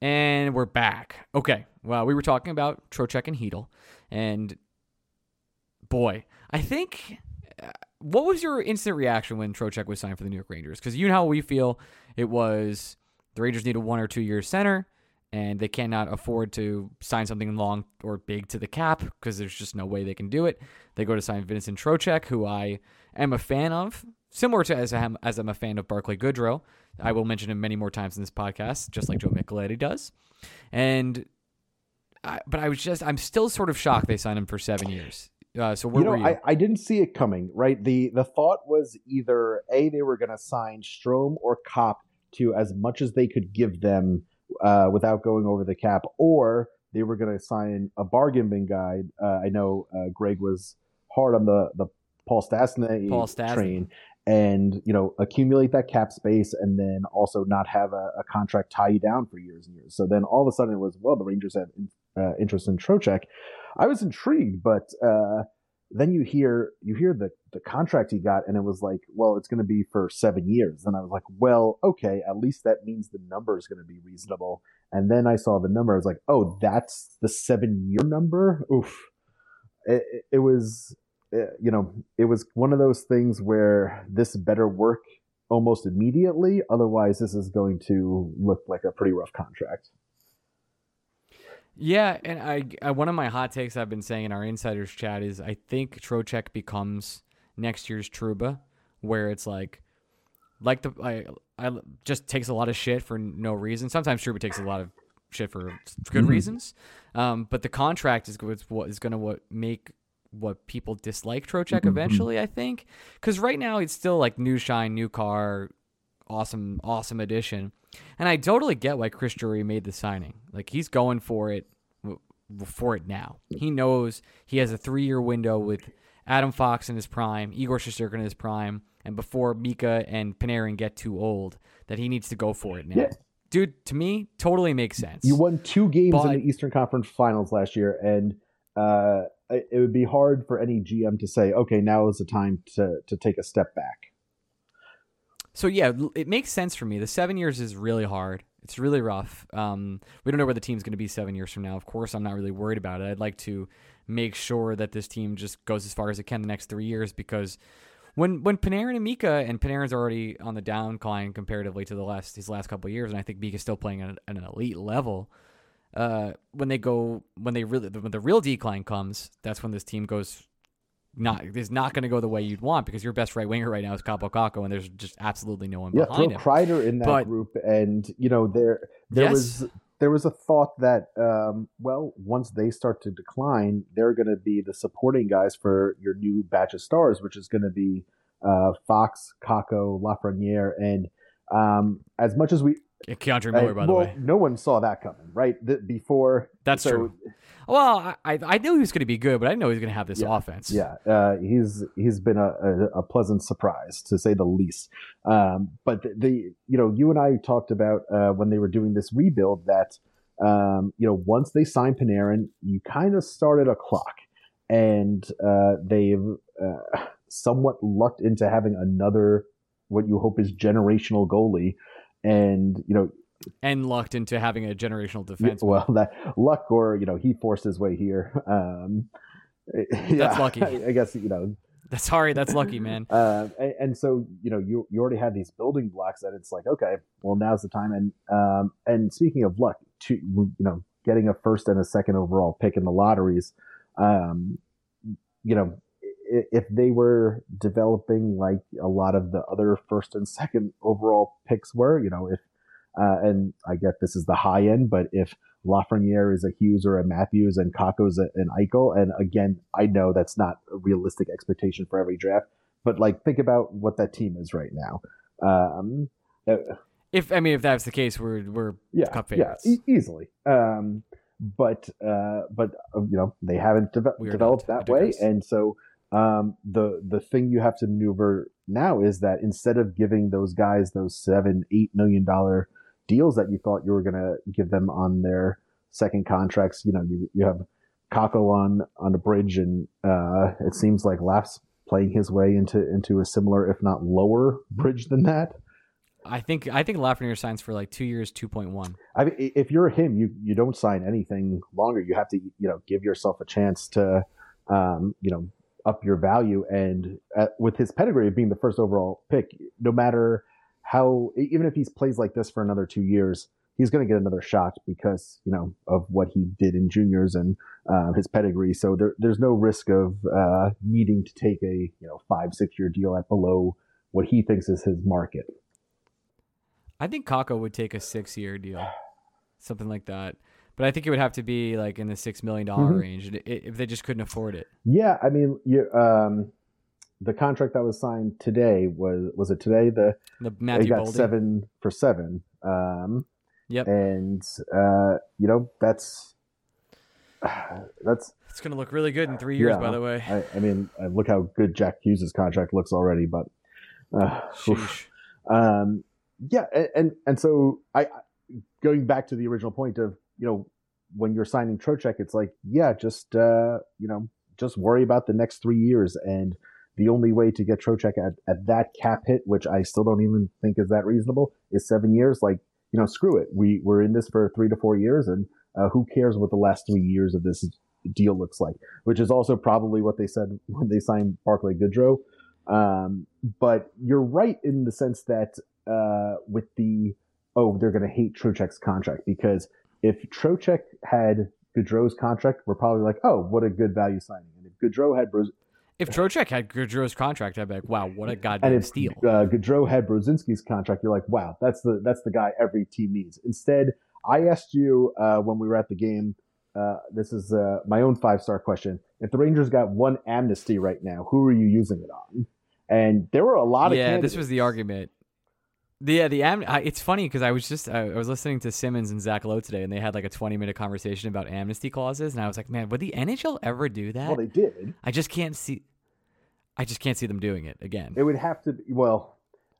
A: And we're back. Okay. Well, we were talking about Trocheck and Chytil. And boy, I think. uh, What was your instant reaction when Trocheck was signed for the New York Rangers? Because you know how we feel. It was the Rangers need a one or two year center, and they cannot afford to sign something long or big to the cap because there's just no way they can do it. They go to sign Vincent Trocheck, who I am a fan of, similar to as I am, as I'm a fan of Barclay Goodrow. I will mention him many more times in this podcast, just like Joe Micheletti does. And, I, but I was just, I'm still sort of shocked they signed him for seven years. Uh, so where
C: you know,
A: were you?
C: I, I didn't see it coming. Right, the the thought was either a they were going to sign Strome or Copp to as much as they could give them uh, without going over the cap, or they were going to sign a bargain bin guy. Uh, I know uh, Greg was hard on the the Paul Stastny,
A: Paul Stastny.
C: train, and you know accumulate that cap space, and then also not have a, a contract tie you down for years and years. So then all of a sudden it was well, the Rangers have uh, interest in Trocheck. I was intrigued, but uh, then you hear you hear the the contract he got, and it was like, well, it's going to be for seven years. And I was like, well, okay, at least that means the number is going to be reasonable. And then I saw the number. I was like, oh, that's the seven year number. Oof. It, it, it was, uh, you know, it was one of those things where this better work almost immediately. Otherwise, this is going to look like a pretty rough contract.
A: Yeah, and I, I one of my hot takes I've been saying in our insiders chat is I think Trocheck becomes next year's Trouba, where it's like, like the I I just takes a lot of shit for no reason. Sometimes Trouba takes a lot of shit for good reasons, um, but the contract is what's going to what make what people dislike Trocheck eventually. I think because right now it's still like new shine, new car, awesome, awesome addition. And I totally get why Chris Drury made the signing. Like he's going for it for it now. He knows he has a three year window with Adam Fox in his prime, Igor Shesterkin in his prime, and before Mika and Panarin get too old, that he needs to go for it now.
C: Yeah.
A: Dude, to me, totally makes sense.
C: You won two games
A: But-
C: in the Eastern Conference Finals last year, and uh, it it would be hard for any GM to say, "Okay, now is the time to to take a step back."
A: So yeah, it makes sense for me. The seven years is really hard. It's really rough. Um, we don't know where the team's going to be seven years from now. Of course, I'm not really worried about it. I'd like to make sure that this team just goes as far as it can the next three years because when when Panarin and Mika and Panarin's already on the downcline comparatively to the last his last couple years, and I think Mika's still playing at an elite level. Uh, when they go when they really when the real decline comes, that's when this team goes not is not going to go the way you'd want because your best right winger right now is Kaapo Kakko, and there's just absolutely no one
C: Yeah,
A: behind him.
C: Kreider in that
A: But-
C: group, and you know there there
A: Yes.
C: was there was a thought that um, well, once they start to decline, they're going to be the supporting guys for your new batch of stars, which is going to be uh, Fox, Kakko, Lafreniere, and um, as much as we
A: K'Andre Miller, by the way.
C: no one saw that coming, right? The, before
A: That's
C: so,
A: true. Well, I, I knew he was going to be good, but I didn't know he was going to have this
C: Yeah.
A: offense.
C: Yeah, uh, he's he's been a, a, a pleasant surprise to say the least. Um, but the, the you know you and I talked about uh, when they were doing this rebuild that um, you know once they signed Panarin, you kind of started a clock, and uh, they've uh, somewhat lucked into having another what you hope is generational goalie, and you know
A: And lucked into having a generational
C: yeah,
A: defense.
C: well that luck or you know he forced his way here. Um, yeah,
A: lucky. [LAUGHS]
C: I guess you know
A: That's sorry, that's lucky, man. [LAUGHS]
C: uh, and, and so you know you you already have these building blocks that it's like okay well now's the time and um and speaking of luck to you know getting a first and a second overall pick in the lotteries um you know if they were developing like a lot of the other first and second overall picks were you know if uh, and I get this is the high end, but if Lafreniere is a Hughes or a Matthews and Kakko's a, an Eichel, and again, I know that's not a realistic expectation for every draft, but like think about what that team is right now. Um, uh,
A: If I mean, if that's the case, we're we're
C: yeah,
A: Cup
C: yeah, e- easily. Um, but uh, but uh, you know they haven't
A: are
C: developed that way, and so um, the the thing you have to maneuver now is that instead of giving those guys those seven eight million dollar deals that you thought you were going to give them on their second contracts, you know you you have Kakko on on the bridge, and uh, it seems like Laughs playing his way into into a similar, if not lower, bridge than that.
A: I think I think Lafreniere signs for like two years, two point one.
C: I mean, if you're him, you you don't sign anything longer. You have to, you know, give yourself a chance to, um, you know, up your value. And uh with his pedigree of being the first overall pick, no matter how, even if he plays like this for another two years, he's going to get another shot because you know of what he did in juniors and uh, his pedigree. So there, there's no risk of uh, needing to take a you know five six year deal at below what he thinks is his market.
A: I think Kakko would take a six year deal, something like that. But I think it would have to be like in the six million
C: Mhm.
A: range if they just couldn't afford it.
C: Yeah, I mean, you, um, the contract that was signed today was was it today? The
A: The
C: they
A: Matthew
C: got
A: Boldy.
C: seven for seven. Um,
A: Yep.
C: and uh, you know that's [SIGHS] that's.
A: It's gonna look really good in three years,
C: Yeah.
A: by the way.
C: I, I mean, uh, look how good Jack Hughes' contract looks already. But uh, um, yeah, and, and and so I- going back to the original point of you know when you're signing Trocheck, it's like yeah, just uh, you know just worry about the next three years, and the only way to get Trocheck at, at that cap hit, which I still don't even think is that reasonable, is seven years. Like you know, screw it, we we're in this for three to four years, and uh, who cares what the last three years of this deal looks like? Which is also probably what they said [LAUGHS] when they signed Barclay Goodrow. Um, but you're right in the sense that uh, with the oh they're going to hate Trocheck's contract because if Trocheck had Goodrow's contract, we're probably like oh what a good value signing, and if Goodrow had Bros-
A: If Trocheck had Goodrow's contract, I'd be like, wow, what a goddamn
C: and if
A: steal.
C: uh, Goodrow had Brodzinski's contract, you're like wow that's the that's the guy every team needs. Instead, I asked you uh, when we were at the game. Uh, this is uh, my own five star question. If the Rangers got one amnesty right now, who are you using it on? And there were a lot of
A: yeah, this was the argument. The, yeah, the am- I, it's funny because I was just I, I was listening to Simmons and Zach Lowe today, and they had like a twenty minute conversation about amnesty clauses, and I was like, man, would the NHL ever do that?
C: Well, they did.
A: I just can't see. I just can't see them doing it again.
C: It would have to be well.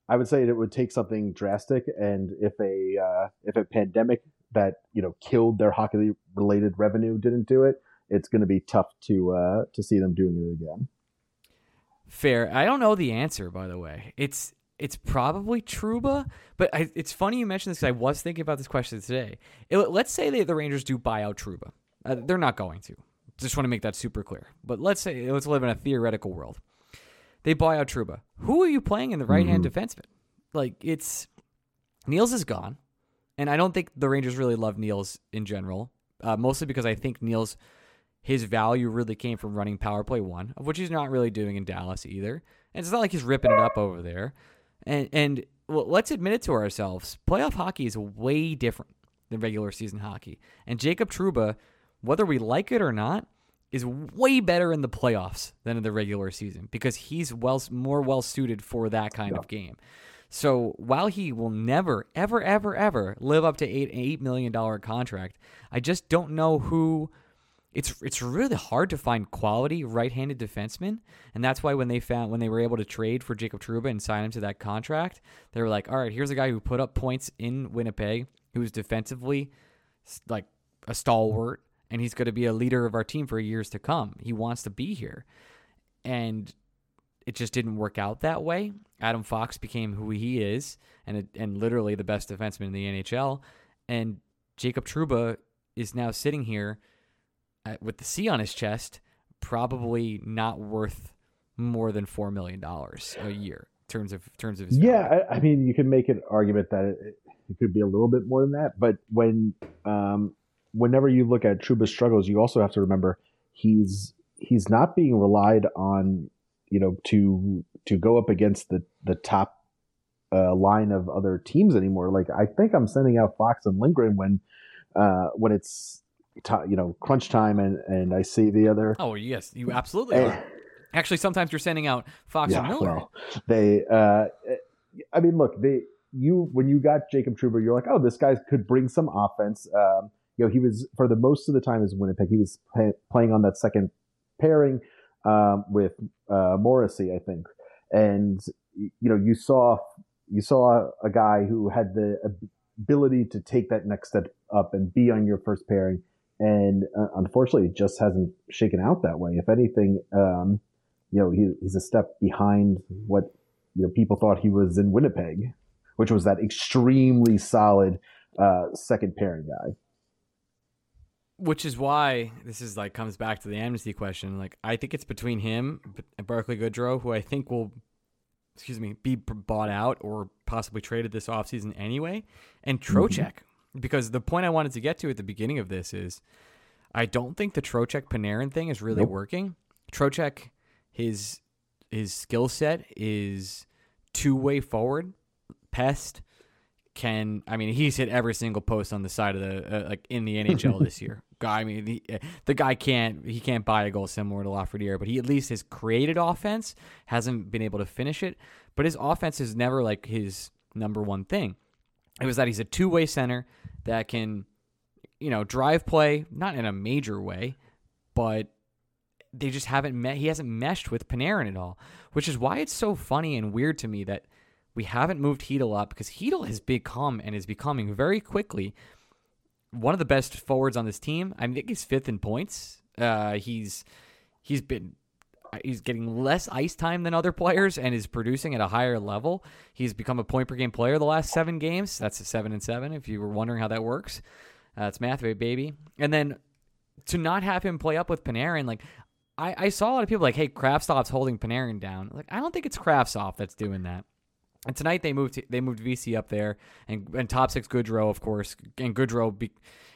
C: I would say it would take something drastic, and if a uh, if a pandemic that you know killed their hockey related revenue didn't do it, it's going to be tough to uh, to see them doing it again.
A: Fair. I don't know the answer, by the way. It's it's probably Trouba, but I, it's funny you mentioned this because I was thinking about this question today. It- let's say that the Rangers do buy out Trouba. Uh, they're not going to. Just want to make that super clear. But let's say let's live in a theoretical world. They buy out Trouba. Who are you playing in the right hand defenseman? Like it's Nils is gone, and I don't think the Rangers really love Nils in general. Uh, mostly because I think Nils his value really came from running power play one, of which he's not really doing in Dallas either. And it's not like he's ripping it up over there. And and well, let's admit it to ourselves: playoff hockey is way different than regular season hockey. And Jacob Trouba, whether we like it or not, is way better in the playoffs than in the regular season because he's well more well suited for that kind of game. So while he will never, ever, ever, ever live up to eight eight million dollar contract, I just don't know who. It's it's really hard to find quality right-handed defensemen, and that's why when they found when they were able to trade for Jacob Trouba and sign him to that contract, they were like, all right, here's a guy who put up points in Winnipeg, who's defensively like a stalwart, and he's going to be a leader of our team for years to come. He wants to be here, and it just didn't work out that way. Adam Fox became who he is, and and literally the best defenseman in the NHL. And Jacob Trouba is now sitting here at, with the C on his chest, probably not worth more than four million dollars a year in terms of terms of his
C: yeah. I, I, mean, you can make an argument that it, it, could be a little bit more than that, but when um, whenever you look at Trouba's struggles, you also have to remember he's he's not being relied on you know to to go up against the the top uh, line of other teams anymore. Like I think I'm sending out Fox and Lindgren when uh, when it's t- you know crunch time and and I see the other.
A: Oh yes, you absolutely and, are. Actually, sometimes you're sending out Fox yeah, and Miller. Well,
C: they, uh, I mean, look, they you when you got Jacob Trouba, you're like, oh, this guy could bring some offense. Um, you know, he was for the most of the time as Winnipeg, he was playing on that second pairing um, with uh, Morrissey, I think, and you know you saw you saw a guy who had the ability to take that next step up and be on your first pairing, and uh, unfortunately, it just hasn't shaken out that way. If anything, um, you know he, he's a step behind what you know people thought he was in Winnipeg, which was that extremely solid uh, second pairing guy
A: which is why this is like comes back to the amnesty question. Like I think it's between him and Barclay Goodrow, who I think will, excuse me, be bought out or possibly traded this offseason anyway, and mm-hmm. Trocheck. Mm-hmm. Because the point I wanted to get to at the beginning of this is, I don't think the Trocheck Panarin thing is really nope. working. Trocheck, his his skill set is two way forward, pest can I mean he's hit every single post on the side of the uh, like in the [LAUGHS] NHL this year. Guy, I mean the, uh, the guy can't he can't buy a goal similar to Lafreniere, but he at least has created offense, hasn't been able to finish it. But his offense is never like his number one thing. It was that he's a two way center that can, you know, drive play not in a major way, but they just haven't met. He hasn't meshed with Panarin at all, which is why it's so funny and weird to me that we haven't moved Chytil up because Chytil has become and is becoming very quickly one of the best forwards on this team. I think he's fifth in points. Uh, he's he's been he's getting less ice time than other players and is producing at a higher level. He's become a point per game player the last seven games. That's a seven and seven. If you were wondering how that works, uh, math, baby. And then to not have him play up with Panarin, like I, I saw a lot of people like, hey, Kravtsov's holding Panarin down. Like I don't think it's Kravtsov that's doing that. And tonight they moved they moved VC up there and and top six Goodrow of course and Goodrow be,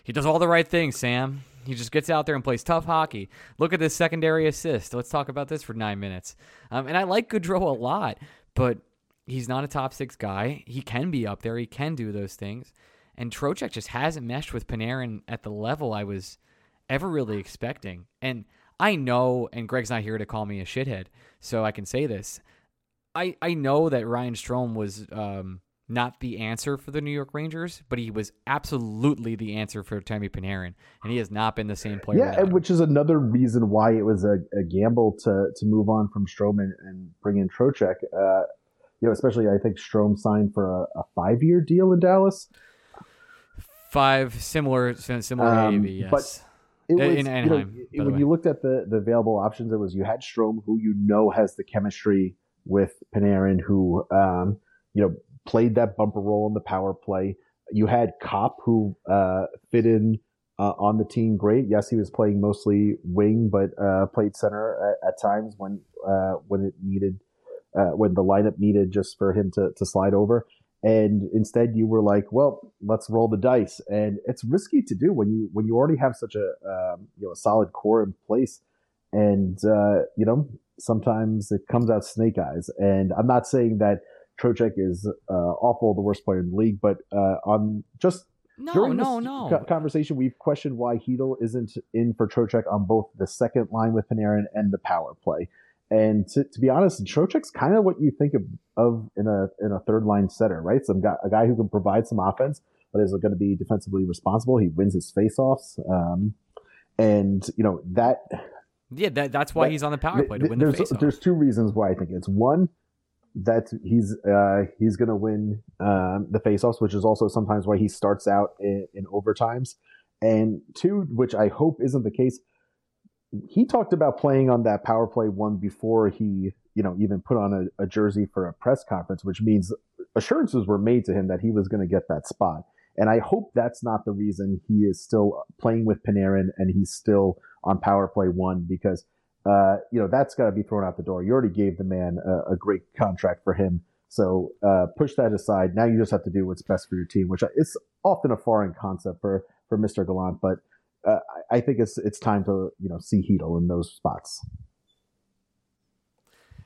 A: he does all the right things Sam. He just gets out there and plays tough hockey. Look at this secondary assist. Let's talk about this for nine minutes. Um, and I like Goodrow a lot but he's not a top six guy. He can be up there. He can do those things. And Trocheck just hasn't meshed with Panarin at the level I was ever really expecting. And I know and Greg's not here to call me a shithead so I can say this. I I know that Ryan Strome was um, not the answer for the New York Rangers, but he was absolutely the answer for Tammy Panarin, and he has not been the same player.
C: Yeah, and which is another reason why it was a, a gamble to to move on from Strome and, and bring in Trocheck. Uh, you know, especially I think Strome signed for a, a five year deal in Dallas.
A: Five similar similar um, AAV, yes. But
C: it was, in Anaheim, you know, when you looked at the the available options, it was you had Strome, who you know has the chemistry with Panarin, who um, you know played that bumper role in the power play. You had Copp, who uh, fit in uh, on the team great. Yes, he was playing mostly wing, but uh, played center at, at times when uh, when it needed, uh, when the lineup needed just for him to to slide over. And instead, you were like, "Well, let's roll the dice." And it's risky to do when you when you already have such a um, you know a solid core in place, and uh, you know sometimes it comes out snake eyes. And I'm not saying that Trocheck is uh, awful, the worst player in the league, but uh, on just
A: no, during no, no.
C: conversation, we've questioned why Chytil isn't in for Trocheck on both the second line with Panarin and the power play. and to, to be honest, Trocheck's kind of what you think of, of in a in a third line setter, right? Some guy, a guy who can provide some offense, but is going to be defensively responsible. He wins his faceoffs, um, and you know that.
A: Yeah, that, that's why
C: that,
A: he's on the power play to win
C: there's,
A: the faceoff.
C: There's two reasons why I think it's one that he's uh, he's going to win um, the faceoffs, which is also sometimes why he starts out in, in overtimes, and two, which I hope isn't the case. He talked about playing on that power play one before he, you know, even put on a, a jersey for a press conference, which means assurances were made to him that he was going to get that spot. And I hope that's not the reason he is still playing with Panarin and he's still on power play one because uh, you know, that's got to be thrown out the door. You already gave the man a, a great contract for him. So uh, push that aside. Now you just have to do what's best for your team, which is often a foreign concept for, for Mr. Gallant. But uh, I think it's it's time to you know see Chytil in those spots.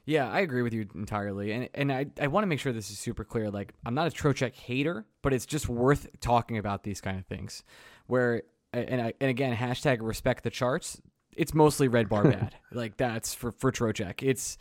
A: Yeah, I agree with you entirely, and and I, I want to make sure this is super clear. Like, I'm not a Trocheck hater, but it's just worth talking about these kind of things. Where and I, and again, hashtag respect the charts it's mostly red bar [LAUGHS] bad. like that's for for Trocheck. It's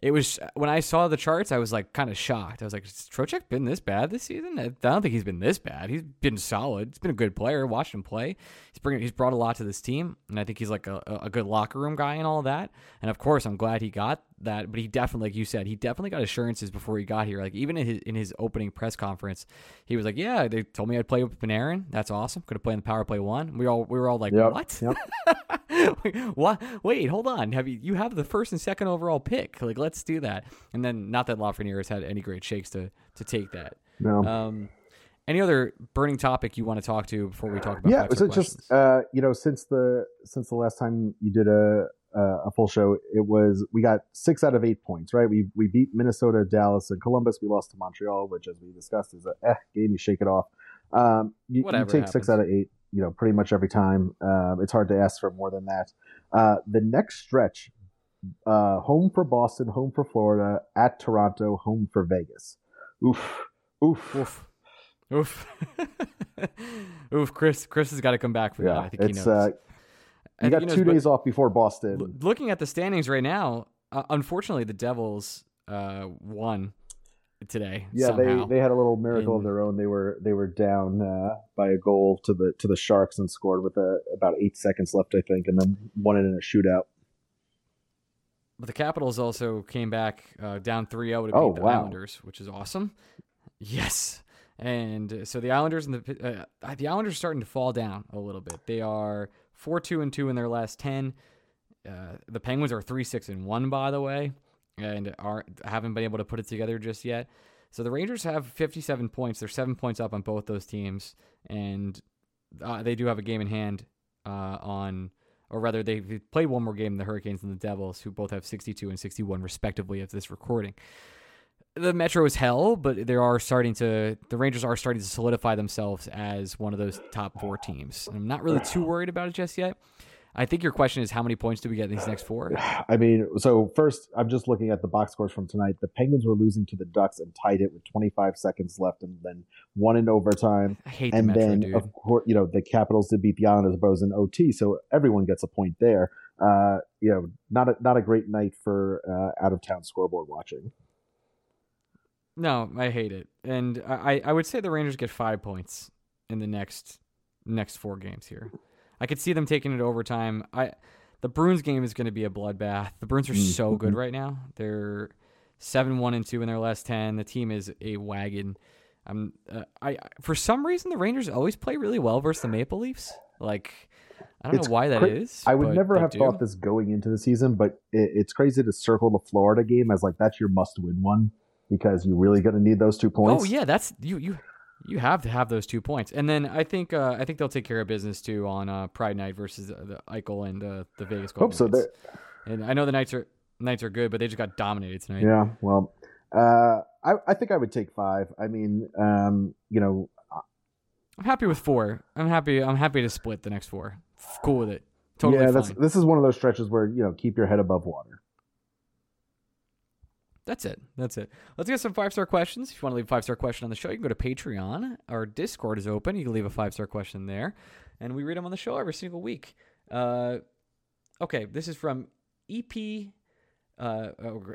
A: it was when I saw the charts, I was like kind of shocked. I was like, has Trocheck been this bad this season? I don't think he's been this bad. He's been solid. He's been a good player. Watched him play. He's bringing. He's brought a lot to this team, and I think he's like a, a good locker room guy and all that. And of course, I'm glad he got that. But he definitely, like you said, he definitely got assurances before he got here. Like even in his in his opening press conference, he was like, "Yeah, they told me I'd play with Panarin. That's awesome. Could have played in the power play one." We all we were all like, yep. "What? Yep. [LAUGHS] what? Wait, hold on. Have you you have the first and second overall pick? Like, let's do that." And then not that Lafreniere has had any great shakes to to take that.
C: No.
A: Um, any other burning topic you want to talk to before we talk about?
C: Yeah, so just uh, you know, since the since the last time you did a a full show, it was we got six out of eight points. Right, we we beat Minnesota, Dallas, and Columbus. We lost to Montreal, which, as we discussed, is a eh, game. You shake it off. Um, you, you take happens. six out of eight. You know, pretty much every time. Um, it's hard to ask for more than that. Uh, the next stretch uh, home for Boston, home for Florida, at Toronto, home for Vegas. Oof, oof,
A: oof, oof, [LAUGHS] oof. Chris, Chris has got to come back for yeah, that. I think he knows. Uh,
C: you got two days off before Boston.
A: Looking at the standings right now, uh, unfortunately, the Devils uh, won today.
C: Yeah,
A: somehow.
C: they they had a little miracle of their own. They were they were down uh, by a goal to the to the Sharks and scored with a, about eight seconds left, I think, and then won it in a shootout.
A: But the Capitals also came back uh, down 3 0 to beat oh, the wow. Islanders, which is awesome. [LAUGHS] Yes. And so the Islanders and the uh, the Islanders are starting to fall down a little bit. They are 4 2 and 2 in their last 10. Uh, the Penguins are 3 6 and 1, by the way, and aren't haven't been able to put it together just yet. So the Rangers have 57 points. They're seven points up on both those teams, and uh, they do have a game in hand uh, on or rather, they've played one more game, the Hurricanes and the Devils, who both have 62 and 61 respectively at this recording. The Metro is hell, but they are starting to. The Rangers are starting to solidify themselves as one of those top four teams. I'm not really too worried about it just yet. I think your question is how many points do we get in these next four?
C: I mean, so first, I'm just looking at the box scores from tonight. The Penguins were losing to the Ducks and tied it with 25 seconds left, and then won in overtime.
A: I hate
C: and
A: the Metro,
C: then,
A: dude.
C: of course, you know the Capitals did beat the Islanders, but it was in OT, so everyone gets a point there. Uh, you know, not a not a great night for uh, out of town scoreboard watching.
A: No, I hate it, and I I would say the Rangers get five points in the next next four games here. I could see them taking it overtime. I the Bruins game is going to be a bloodbath. The Bruins are mm-hmm. so good right now. They're seven one and two in their last ten. The team is a wagon. I'm uh, I for some reason the Rangers always play really well versus the Maple Leafs. Like I don't it's know why that cra- is.
C: I would never have do. thought this going into the season, but it, it's crazy to circle the Florida game as like that's your must win one because you're really going to need those two points.
A: Oh yeah, that's you you you have to have those two points, and then I think uh, I think they'll take care of business too on uh, Pride Night versus the Eichel and uh, the Vegas Golden
C: Hope so.
A: Knights. And I know the Knights are Knights are good, but they just got dominated tonight.
C: Yeah, well, uh, I I think I would take five. I mean, um, you know,
A: I'm happy with four. I'm happy. I'm happy to split the next four. Cool with it. Totally.
C: Yeah,
A: that's
C: this is one of those stretches where you know keep your head above water.
A: That's it. That's it. Let's get some five star questions. If you want to leave a five star question on the show, you can go to Patreon. Our Discord is open. You can leave a five star question there, and we read them on the show every single week. Uh, okay, this is from EP uh,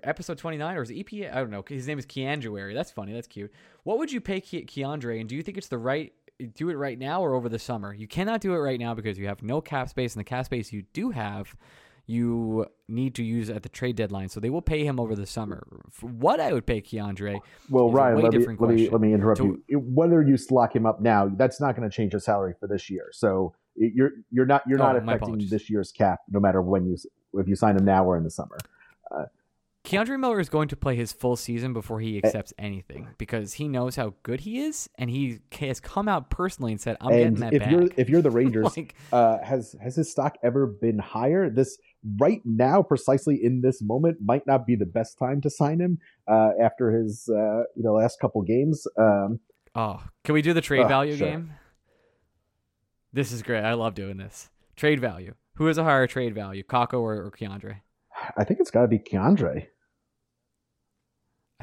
A: episode 29 or is EP? I don't know. His name is K'Andre. That's funny. That's cute. What would you pay Ke- K'Andre? And do you think it's the right do it right now or over the summer? You cannot do it right now because you have no cap space, and the cap space you do have, you need to use at the trade deadline. So they will pay him over the summer. For what I would pay K'Andre.
C: Well, Ryan,
A: way
C: let me, let me let me interrupt
A: To-
C: you. Whether you lock him up now, that's not going to change his salary for this year. So you're you're not you're
A: Oh,
C: not affecting
A: apologies.
C: this year's cap, no matter when you if you sign him now or in the summer.
A: Uh, K'Andre Miller is going to play his full season before
C: Eh.
A: he accepts anything because he knows how good he is, and he has come out personally and said, "I'm
C: and
A: getting that
C: if
A: back."
C: you're if you're the [LAUGHS] Rangers,
A: Like-
C: uh, has has his stock ever been higher? This right now, precisely in this moment, might not be the best time to sign him uh, after his uh, you know last couple games. Um,
A: Oh, can we do the trade
C: Oh,
A: value
C: sure.
A: game? This is great. I love doing this. Trade value. Who has a higher trade value, Kakko or, or K'Andre?
C: I think it's got to be K'Andre.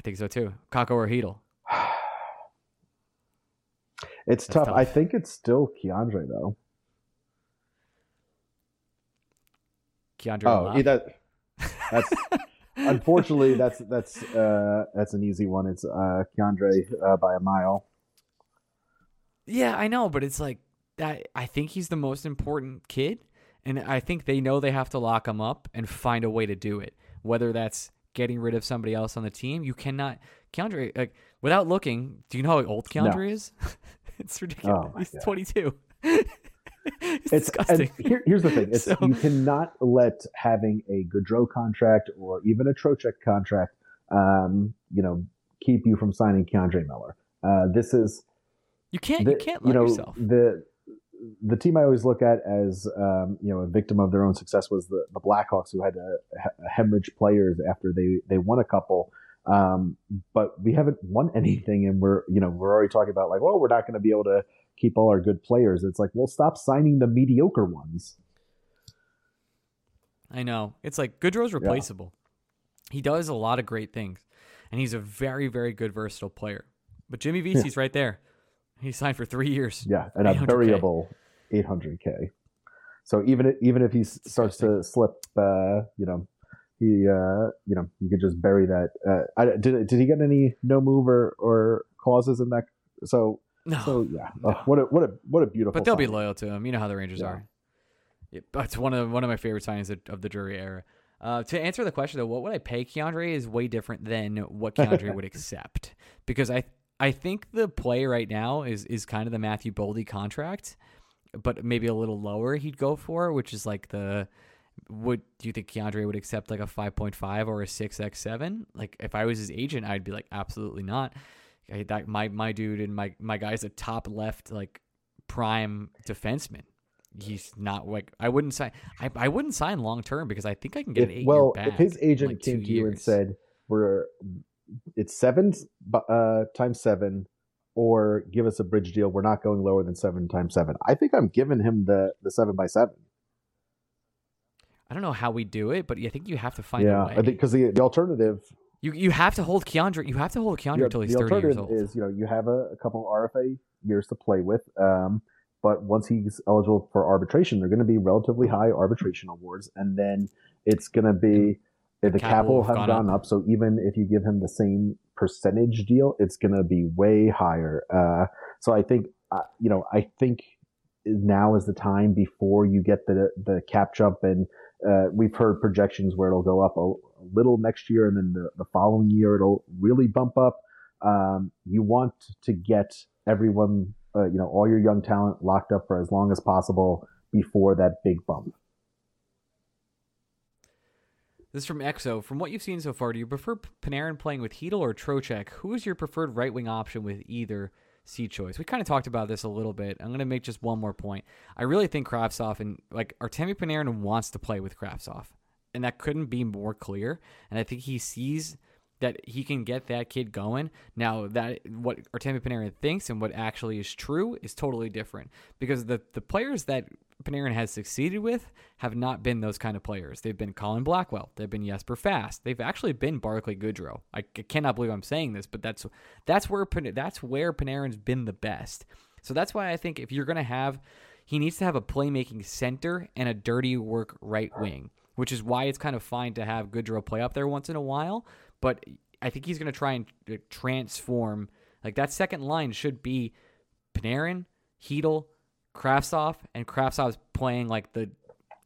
A: I think so too. Kakko or Chytil. [SIGHS]
C: It's
A: That's
C: tough. I think it's still K'Andre though.
A: K'Andre.
C: Oh, yeah, that, that's [LAUGHS] unfortunately that's that's uh, that's an easy one. It's uh, K'Andre uh, by a mile.
A: Yeah, I know, but it's like that. I think he's the most important kid, and I think they know they have to lock him up and find a way to do it. Whether that's getting rid of somebody else on the team, you cannot. K'Andre, like without looking, do you know how old K'Andre is? [LAUGHS] it's ridiculous.
C: Oh,
A: he's
C: God.
A: 22. [LAUGHS] it's,
C: It's
A: disgusting.
C: Here, here's the thing: it's,
A: So-
C: you cannot let having a Goodrow contract or even a Trocheck contract, um, you know, keep you from signing K'Andre Miller. Uh, this is
A: you can't.
C: the,
A: you can't let
C: know
A: yourself.
C: the the team I always look at as um, you know a victim of their own success was the, the Blackhawks who had to he- hemorrhage players after they they won a couple. Um, but we haven't won anything, and we're you know we're already talking about like, well, we're not going to be able to keep all our good players. It's like, well, stop signing the mediocre ones.
A: I know. It's like Goodrow's replaceable. He does a lot of great things, and he's a very, very good versatile player. But Jimmy Vesey's right there. He signed for three years.
C: Yeah, and a variable 800k. So even if, even if he starts to slip, uh, you know, he uh, you know you could just bury that. Uh, I, did did he get any no move or, or clauses in that? So
A: No,
C: so yeah,
A: no.
C: Oh, what a what a what a beautiful.
A: but they'll be loyal to him. You know how the Rangers
C: Yeah.
A: are. Yeah, but it's one of one of my favorite signings of, of the Drury era. Uh, to answer the question though, what would I pay K'Andre is way different than what K'Andre [LAUGHS] would accept because I I think the play right now is is kind of the Matthew Boldy contract, but maybe a little lower he'd go for, which is like the would do you think K'Andre would accept like a 5.5 or a 6x7? Like if I was his agent, I'd be like absolutely not. I, that my my dude and my my guy's a top left like prime defenseman. He's not like I wouldn't sign. I, I wouldn't sign long term because I think I can get an eight
C: well, if his agent
A: like,
C: came to you and said we're it's seven uh, times seven, or give us a bridge deal, we're not going lower than seven times seven. I think I'm giving him the the seven by seven.
A: I don't know how we do it, but I think you have to find
C: yeah,
A: a way.
C: I think because the, the alternative
A: you you have to hold K'Andre. You have to hold
C: K'Andre
A: until he's thirty years old.
C: is you know you have a, a couple RFA years to play with, um, but once he's eligible for arbitration, they're going to be relatively high arbitration awards, and then it's going to be the,
A: cap will have gone
C: gone up. So even if you give him the same percentage deal, it's going to be way higher. Uh, so I think uh, you know I think now is the time before you get the the cap jump and uh, we've heard projections where it'll go up a, a little next year and then the, the following year it'll really bump up um, you want to get everyone uh, you know all your young talent locked up for as long as possible before that big bump
A: This is from EXO. From what you've seen so far, do you prefer Panarin playing with Chytil or Trocheck? Who is your preferred right wing option with either C choice? We kind of talked about this a little bit. I'm going to make just one more point. I really think Kravtsov and like Artemi Panarin wants to play with Kravtsov, and that couldn't be more clear. And I think he sees that he can get that kid going. Now that what Artemi Panarin thinks and what actually is true is totally different because the the players that Panarin has succeeded with have not been those kind of players. They've been Colin Blackwell. They've been Jesper Fast. They've actually been Barclay Goodrow. I cannot believe I'm saying this, but that's that's where that's where Panarin's been the best. So that's why I think if you're gonna have, he needs to have a playmaking center and a dirty work right wing which is why it's kind of fine to have Goodrow play up there once in a while. But I think he's going to try and uh, transform. Like that second line should be Panarin, Chytil, Kravtsov, and Kravtsov's playing like the.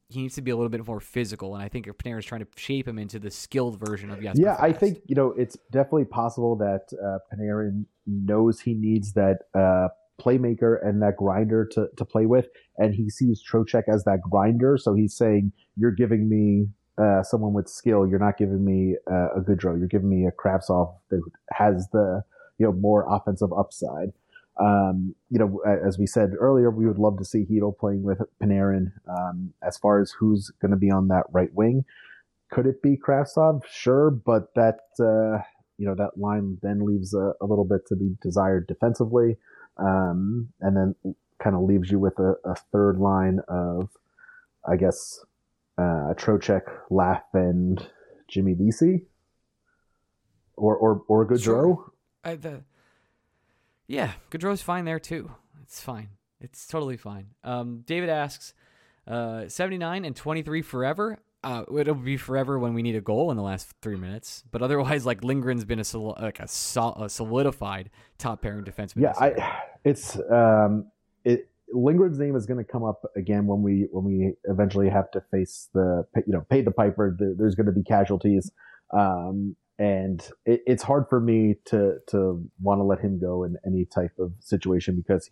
A: He needs to be a little bit more physical, and I think Panarin's trying to shape him into the skilled version of Jesper.
C: Yeah, I think you know it's definitely possible that uh, Panarin knows he needs that uh, playmaker and that grinder to, to play with, and he sees Trocheck as that grinder. So he's saying, "You're giving me uh, someone with skill. You're not giving me uh, a Goodrow. You're giving me a Kravtsov that has the you know more offensive upside." Um, you know, as we said earlier, we would love to see Chytil playing with Panarin. Um, as far as who's going to be on that right wing, could it be Kravtsov? Sure, but that uh, you know that line then leaves a, a little bit to be desired defensively, um, and then kind of leaves you with a, a, third line of, I guess, uh, Trocheck, Laugh, and Jimmy Vesey, or or or Goodrow.
A: Sure. I, the, yeah, Goodrow's fine there too. It's fine. It's totally fine. Um, David asks, uh, 79 and 23 forever. Uh, it'll be forever when we need a goal in the last three minutes, but otherwise, like Lindgren's been a sol- like a, sol- a solidified top pairing defenseman.
C: Yeah, I, [SIGHS] it's um, it. Lindgren's name is going to come up again when we when we eventually have to face the you know pay the piper. There's going to be casualties, um, and it, it's hard for me to to want to let him go in any type of situation because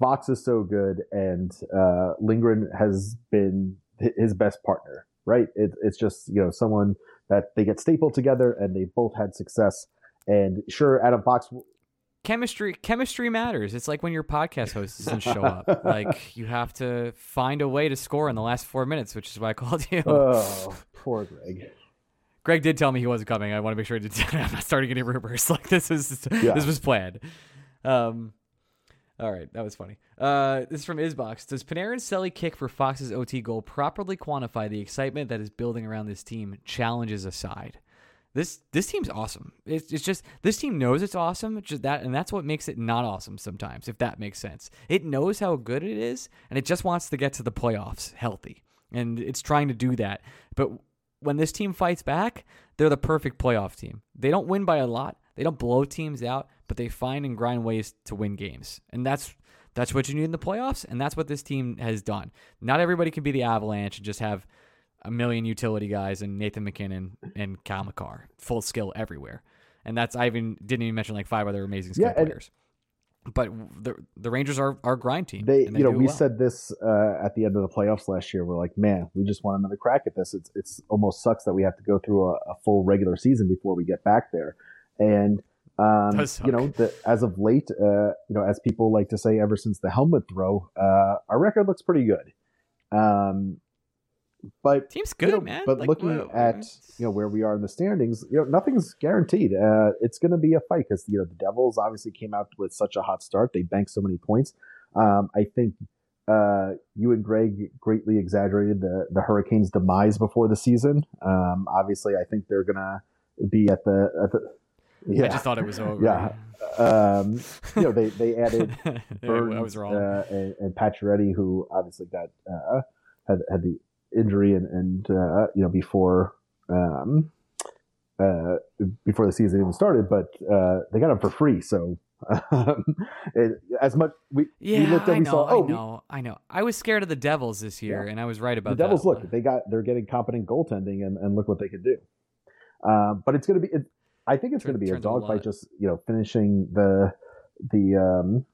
C: Fox is so good and uh, Lindgren has been his best partner right? It, it's just you know someone that they get stapled together and they both had success. And sure, Adam Fox.
A: Chemistry, chemistry matters. It's like when your podcast host doesn't show [LAUGHS] up. like you have to find a way to score in the last four minutes, which is why I called you.
C: Oh, [LAUGHS] poor Greg.
A: Greg did tell me he wasn't coming. I want to make sure to, [LAUGHS] I'm not starting any rumors. Like this is yeah. this was planned. Um, all right, that was funny. Uh, this is from Isbox. Does Panarin's celly kick for Fox's OT goal properly quantify the excitement that is building around this team? Challenges aside, this this team's awesome. It's, it's just this team knows it's awesome. It's just that, and that's what makes it not awesome sometimes. If that makes sense, it knows how good it is, and it just wants to get to the playoffs healthy, and it's trying to do that. But when this team fights back, they're the perfect playoff team. They don't win by a lot. They don't blow teams out, but they find and grind ways to win games. And that's that's what you need in the playoffs, and that's what this team has done. Not everybody can be the Avalanche and just have a million utility guys and Nathan MacKinnon and Cal Makar, full skill everywhere. And that's I even didn't even mention like five other amazing skill yeah, players. But the the Rangers are our grind team.
C: They, they you know, we well. said this uh, at the end of the playoffs last year. We're like, man, we just want another crack at this. It's it's almost sucks that we have to go through a, a full regular season before we get back there. And um, you know, the, as of late, uh, you know, as people like to say, ever since the helmet throw, uh, our record looks pretty good. Um, but
A: team's good,
C: you know,
A: man.
C: But
A: like,
C: looking
A: whoa,
C: at you know where we are in the standings, you know, nothing's guaranteed. Uh, it's going to be a fight because you know the Devils obviously came out with such a hot start; they banked so many points. Um, I think uh, you and Greg greatly exaggerated the the Hurricanes' demise before the season. Um, obviously, I think they're gonna be at the at the
A: yeah. I just thought it was over.
C: Yeah. Um, you know, they, they added [LAUGHS] Burns, I was wrong. Uh, and, and Pacioretty, who obviously got uh, had had the injury and and uh, you know before um, uh, before the season even started, but uh, they got him for free. So um, it, as much we,
A: yeah,
C: we looked
A: at,
C: we
A: know,
C: saw, oh,
A: I know, we, I know. I was scared of the Devils this year, yeah. and I was right about
C: the Devils.
A: That.
C: Look, they got they're getting competent goaltending, and, and look what they could do. Uh, but it's going to be. It, I think it's going to be a dogfight, just you know, finishing the the um,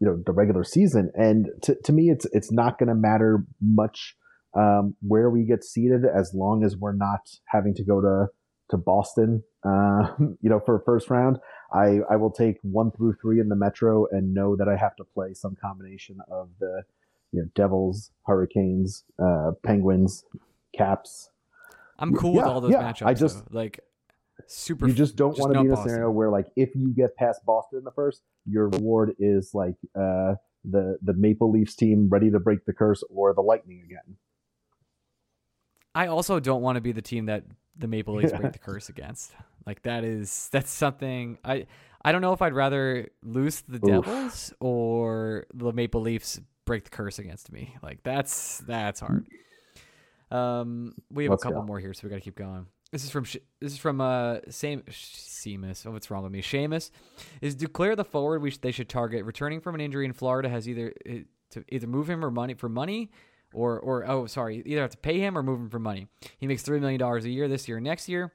C: you know the regular season. And to to me, it's it's not going to matter much um, where we get seated as long as we're not having to go to to Boston, uh, [LAUGHS] you know, for a first round. I I will take one through three in the Metro and know that I have to play some combination of the you know Devils, Hurricanes, uh, Penguins, Caps.
A: I'm cool yeah, with all those yeah, matchups. I just though. like super.
C: You just don't want to be in a Boston. scenario where, like, if you get past Boston in the first, your reward is like uh, the the Maple Leafs team ready to break the curse, or the Lightning again.
A: I also don't want to be the team that the Maple Leafs break the [LAUGHS] curse against. Like that is that's something I I don't know if I'd rather lose the Oof. Devils or the Maple Leafs break the curse against me. Like that's that's hard. Um, we have
C: Let's
A: a couple
C: go.
A: more here, so we got to keep going. This is from Sh- this is from uh same Seamus. Oh, what's wrong with me? Seamus is Duclair the forward we sh- they should target. Returning from an injury in Florida has either eh, to either move him or money for money, or or oh sorry, either have to pay him or move him for money. He makes three million dollars a year this year, and next year.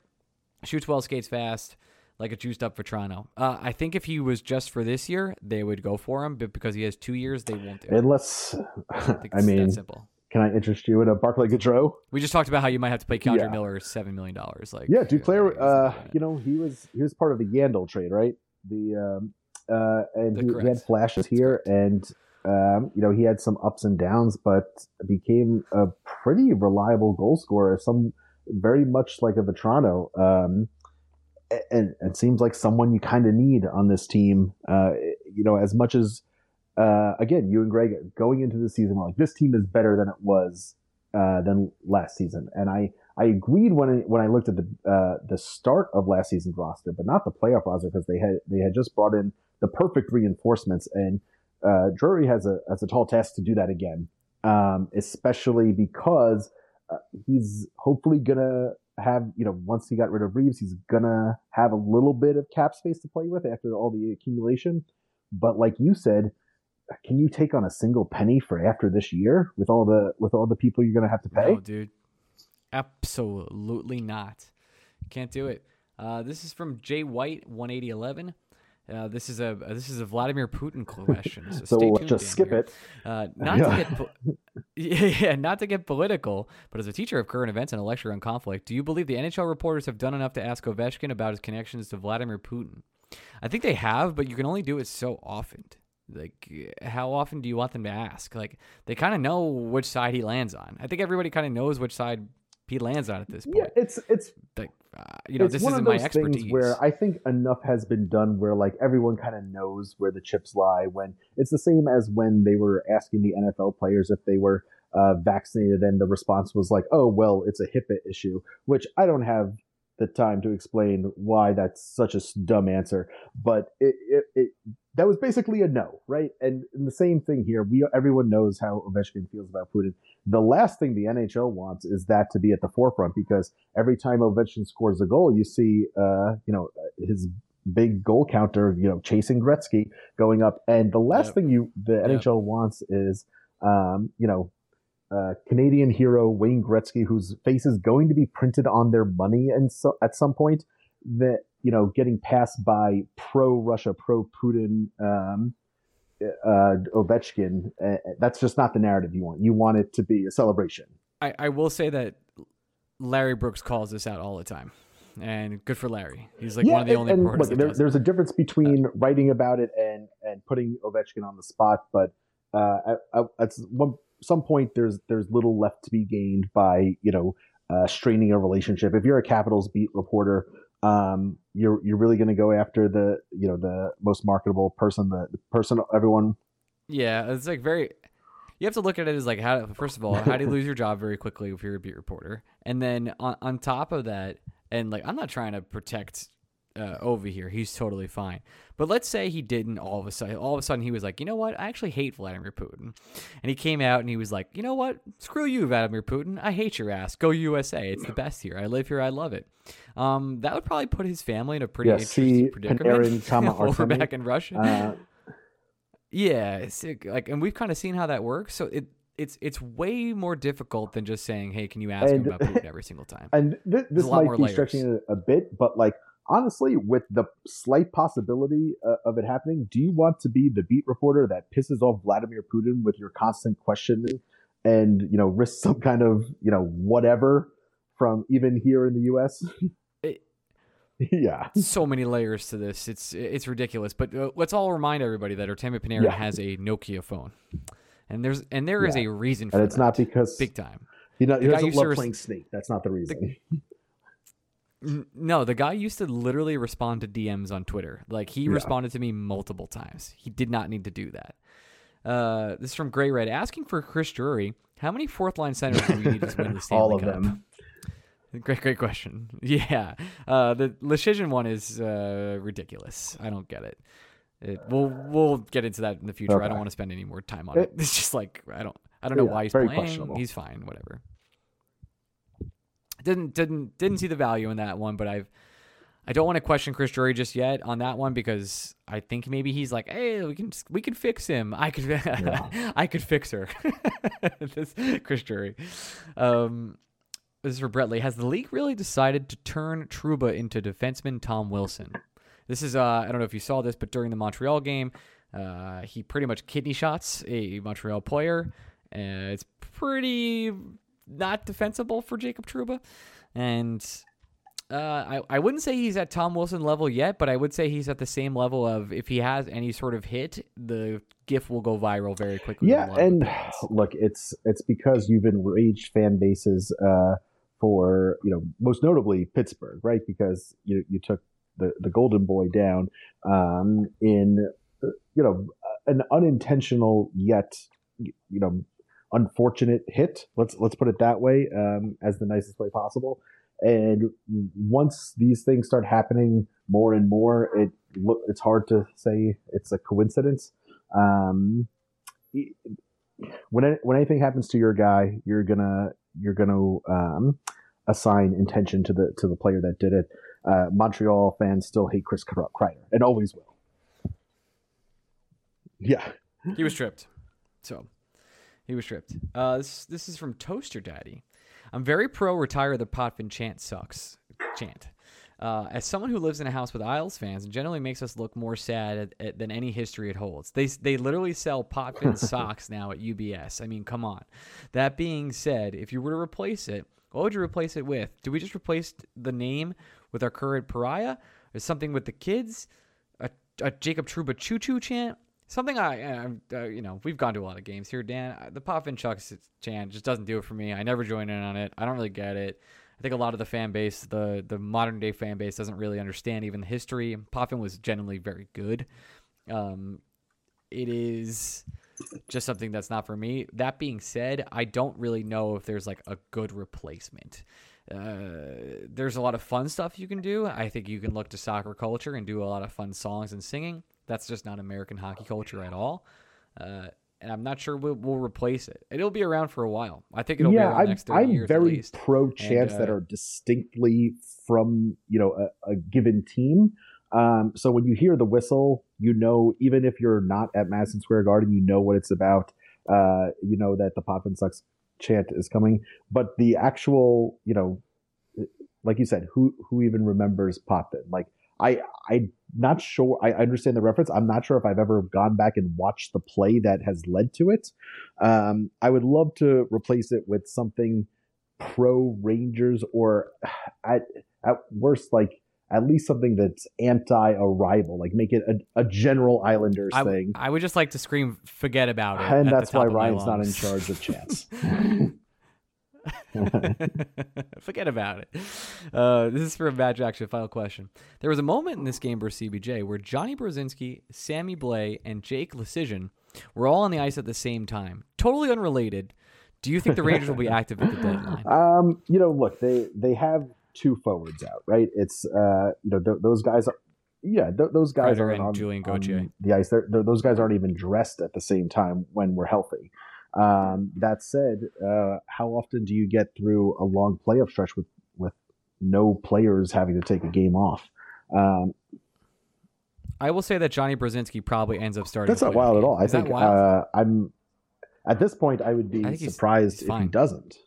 A: Shoots well, skates fast, like a juiced up Vatrano. Uh, I think if he was just for this year, they would go for him, but because he has two years, they won't do it.
C: Unless,
A: I, think [LAUGHS]
C: I mean,
A: that simple.
C: Can I interest you in a Barclay Goodrow?
A: We just talked about how you might have to pay K'Andre
C: Yeah.
A: Miller seven million dollars. Like
C: Yeah, Duclair. Uh,
A: not doing it.
C: you know, he was he was part of the Yandle trade, right? The um, uh, and he, he had flashes here, and um, you know, he had some ups and downs, but became a pretty reliable goal scorer. Some very much like a Vatrano. Um, and it seems like someone you kind of need on this team. Uh, you know, as much as uh, again, you and Greg going into the season, were like this team is better than it was uh, than last season, and I I agreed when I, when I looked at the uh, the start of last season's roster, but not the playoff roster because they had they had just brought in the perfect reinforcements, and uh, Drury has a has a tall task to do that again, um, especially because uh, he's hopefully gonna have you know once he got rid of Reaves, he's gonna have a little bit of cap space to play with after all the accumulation. But like you said, can you take on a single penny for after this year with all the with all the people you're gonna have to pay?
A: No, dude. Absolutely not. Can't do it. Uh, this is from Jay White, one eighty eleven. Uh, this is a this is a Vladimir Putin question. So, [LAUGHS]
C: So we'll just skip
A: here.
C: it.
A: Uh, not to get po- [LAUGHS] [LAUGHS] yeah, yeah, not to get political, but as a teacher of current events and a lecturer on conflict, do you believe the NHL reporters have done enough to ask Ovechkin about his connections to Vladimir Putin? I think they have, but you can only do it so often. Like, how often do you want them to ask? Like, they kind of know which side he lands on. I think everybody kind of knows which side he lands on at this point.
C: Yeah, it's it's
A: Like, uh, you know, this
C: one
A: isn't
C: of
A: my expertise.
C: things where I think enough has been done where like everyone kind of knows where the chips lie. When it's the same as when they were asking the NFL players if they were uh, vaccinated, and the response was like, "Oh, well, it's a HIPAA issue," which I don't have the time to explain why that's such a dumb answer. But it, it, it that was basically a no, right? And, and the same thing here. We everyone knows how Ovechkin feels about Putin. The last thing the NHL wants is that to be at the forefront because every time Ovechkin scores a goal, you see, uh, you know, his big goal counter, you know, chasing Gretzky going up. And the last
A: Yep.
C: thing you the
A: Yep.
C: NHL wants is, um, you know, uh, Canadian hero Wayne Gretzky, whose face is going to be printed on their money and so at some point, that you know, getting passed by pro Russia, pro Putin. Um, uh, Ovechkin, uh, that's just not the narrative you want. You want it to be a celebration.
A: I, I will say that Larry Brooks calls this out all the time, and good for Larry. He's like one of the
C: and-
A: only
C: and
A: reporters
C: look, there, there's a difference between writing about it and and putting Ovechkin on the spot. But uh, at, at- at one, some point, there's there's little left to be gained by you know uh, straining a relationship. If you're a Capitals beat reporter, um, you're you're really going to go after the you know the most marketable person, the, the person everyone.
A: Yeah, it's like very. You have to look at it as like how. First of all, how do you lose your job very quickly if you're a beat reporter? And then on on top of that, and like I'm not trying to protect uh, Ovi here. He's totally fine. But let's say he didn't all of a sudden. All of a sudden, he was like, you know what? I actually hate Vladimir Putin. And he came out and he was like, you know what? Screw you, Vladimir Putin. I hate your ass. Go USA. It's the best here. I live here. I love it. Um, that would probably put his family in a pretty
C: Yeah,
A: interesting
C: see
A: predicament
C: Panarin, [LAUGHS]
A: over back in Russia.
C: Uh,
A: Yeah, it's like- and we've kind of seen how that works. So it it's it's way more difficult than just saying, "Hey, can you ask
C: And-
A: him about Putin every single time?" [LAUGHS]
C: and th- this might
A: more
C: be
A: layers.
C: stretching it a bit, but like honestly, with the slight possibility uh, of it happening, do you want to be the beat reporter that pisses off Vladimir Putin with your constant questioning and you know risk some kind of you know whatever from even here in the U.S. [LAUGHS]
A: It-
C: yeah,
A: so many layers to this. It's it's ridiculous. But uh, let's all remind everybody that Artemi Panarin
C: Yeah.
A: has a Nokia phone, and there's and there is
C: Yeah.
A: a reason for
C: and it's
A: that.
C: not because
A: big time.
C: you know he
A: the
C: doesn't love playing Snake. That's not the reason.
A: N- No, the guy used to literally respond to DMs on Twitter. Like he
C: Yeah.
A: responded to me multiple times. He did not need to do that. Uh, this is from Gray Red asking for Chris Drury. How many fourth line centers do we need to win the [LAUGHS] Stanley Cup?
C: All of
A: Cup?
C: them.
A: Great, great question. [LAUGHS] Yeah, uh, the Leschyshyn one is uh, ridiculous. I don't get it. it. We'll we'll get into that in the future. I don't want to spend any more time on it.
C: It- [LAUGHS]
A: It's just like I don't I don't know
C: Yeah,
A: why he's playing. He's fine, whatever. Didn't didn't didn't see the value in that one, but I've I don't want to question Chris Drury just yet on that one because I think maybe he's like, hey, we can we can fix him. I could yeah. [LAUGHS] I could fix her. [LAUGHS] this Chris Drury. Um, this is for Brett Has the league really decided to turn Trouba into defenseman Tom Wilson? This is uh, I don't know if you saw this, but during the Montreal game, uh, he pretty much kidney shots a Montreal player. Uh, it's pretty not defensible for Jacob Trouba, and uh, I, I wouldn't say he's at Tom Wilson level yet, but I would say he's at the same level of if he has any sort of hit, the GIF will go viral very quickly.
C: Yeah, and [SIGHS] look, it's it's because you've enraged fan bases uh, for you know most notably Pittsburgh, right? Because you you took the the Golden Boy down um, in uh, you know an unintentional yet you know unfortunate hit. Let's let's put it that way, um, as the nicest way possible. And once these things start happening more and more, it it's hard to say it's a coincidence. Um, when when anything happens to your guy, you're gonna you're gonna um, assign intention to the to the player that did it. Uh, Montreal fans still hate Chris Kreider and always will. Yeah,
A: he was tripped. So he was stripped. Uh, this this is from Toaster Daddy. I'm very pro retire the Potvin chant sucks chant. Uh, as someone who lives in a house with Isles fans, it generally makes us look more sad at, at, than any history it holds. They they literally sell Potvin [LAUGHS] socks now at UBS. I mean, come on. That being said, if you were to replace it, what would you replace it with? Do we just replace the name with our current pariah? Or something with the kids? A, a Jacob Trouba choo choo chant? Something I, uh, you know, we've gone to a lot of games here, Dan. The Potvin Chucks chant just doesn't do it for me. I never join in on it. I don't really get it. I think a lot of the fan base, the the modern day fan base, doesn't really understand even the history. Potvin was generally very good. Um, it is just something that's not for me. That being said, I don't really know if there's like a good replacement. Uh, there's a lot of fun stuff you can do. I think you can look to soccer culture and do a lot of fun songs and singing. That's just not American hockey culture at all. Uh, and I'm not sure we'll, we'll, replace it. It'll be around for a while. I think it'll
C: yeah,
A: be around I'm, next 30
C: I'm
A: years
C: very pro chants uh, that are distinctly from you know a, a given team. Um, so when you hear the whistle, you know even if you're not at Madison Square Garden, you know what it's about. Uh, you know that the Potvin Sucks chant is coming, but the actual you know, like you said, who who even remembers Potvin? Like I I'm not sure. I understand the reference. I'm not sure if I've ever gone back and watched the play that has led to it. Um, I would love to replace it with something pro Rangers or [SIGHS] at at worst like at least something that's anti-arrival, like make it a, a general Islanders
A: I,
C: thing.
A: I would just like to scream, "Forget about it,"
C: and that's why Ryan's not in charge of [LAUGHS] chants. [LAUGHS] [LAUGHS]
A: Forget about it. Uh, this is for a match action. Final question. There was a moment in this game versus CBJ where Johnny Brodzinski, Sammy Blais, and Jake Leschyshyn were all on the ice at the same time. Totally unrelated. Do you think the Rangers will be [LAUGHS] active at the deadline?
C: Um, you know, look, they they have two forwards out, right? It's uh, you know, th- those guys are. Yeah, th- those guys are on,
A: Gauthier.
C: on the ice. They're, they're, those guys aren't even dressed at the same time when we're healthy. Um, that said, uh, how often do you get through a long playoff stretch with with no players having to take a game off? Um,
A: I will say that Johnny Brodzinski probably ends up starting.
C: That's not wild at all. I think uh, I'm at this point. I would be surprised he's, he's if he doesn't.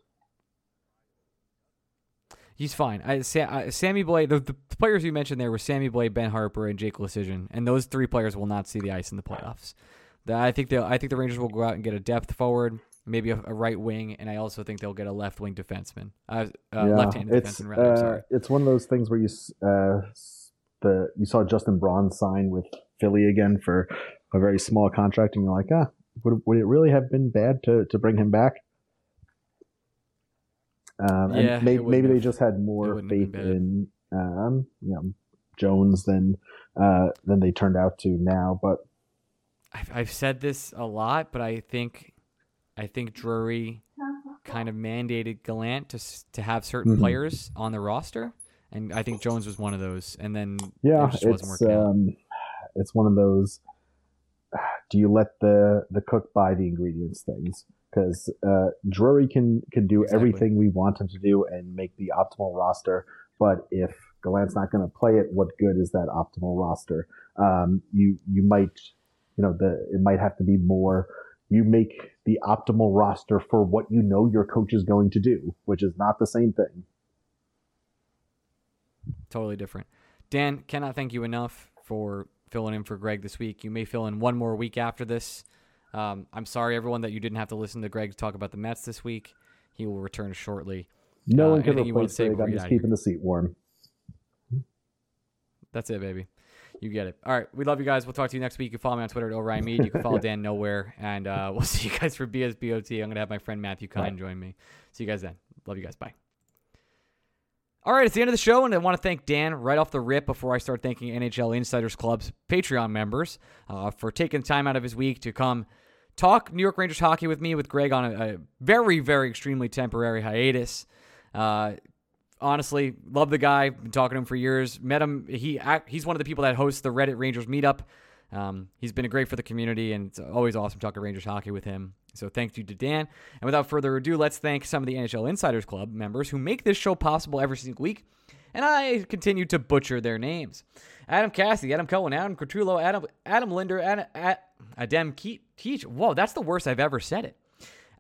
A: He's fine. I, Sa- Sammy Blais, the, the, players you mentioned there were Sammy Blais, Ben Harpur, and Jake Leschyshyn, and those three players will not see the ice in the playoffs. I think they I think the Rangers will go out and get a depth forward, maybe a, a right wing, and I also think they'll get a left wing defenseman, uh, uh, yeah, left-handed defenseman. Rather, uh, sorry.
C: It's one of those things where you uh, the you saw Justin Braun sign with Philly again for a very small contract, and you're like, ah, would, would it really have been bad to to bring him back? Um, and yeah, may, maybe they just had more faith in um, you know Jones than uh, than they turned out to now, but
A: I've, I've said this a lot, but I think I think Drury kind of mandated Gallant to to have certain mm-hmm. players on the roster, and I think Jones was one of those. And then
C: yeah, it it's um, it's one of those. [SIGHS] do you let the the cook buy the ingredients things? Because uh, Drury can can do
A: Exactly.
C: everything we want him to do and make the optimal roster, but if Gallant's not going to play it, what good is that optimal roster? Um, you you might you know the it might have to be more. You make the optimal roster for what you know your coach is going to do, which is not the same thing.
A: Totally different. Dan, cannot thank you enough for filling in for Greg this week. You may fill in one more week after this. Um, I'm sorry, everyone, that you didn't have to listen to Greg talk about the Mets this week. He will return shortly.
C: No
A: Uh,
C: one can
A: anything you wanna
C: replace Greg. I'm just keeping the seat warm.
A: That's it, baby. You get it. All right. We love you guys. We'll talk to you next week. You can follow me on Twitter at Orion Mead. You can follow [LAUGHS] Dan Nowhere. And uh, we'll [LAUGHS] see you guys for BSBOT. I'm going to have my friend Matthew Kine join me. See you guys then. Love you guys. Bye. All right, it's the end of the show, and I want to thank Dan right off the rip before I start thanking NHL Insiders Club's Patreon members uh, for taking time out of his week to come talk New York Rangers hockey with me, with Greg on a, a very, very extremely temporary hiatus. Uh, honestly, love the guy. Been talking to him for years. Met him. He he's one of the people that hosts the Reddit Rangers meetup. Um, he's been great for the community, and it's always awesome talking Rangers hockey with him. So thank you to Dan. And without further ado, let's thank some of the NHL Insiders Club members who make this show possible every single week. And I continue to butcher their names: Adam Cassidy, Adam Cohen, Adam Cortullo, Adam Adam Linder, Adam, Adam Ke- Keach. Whoa, that's the worst I've ever said it.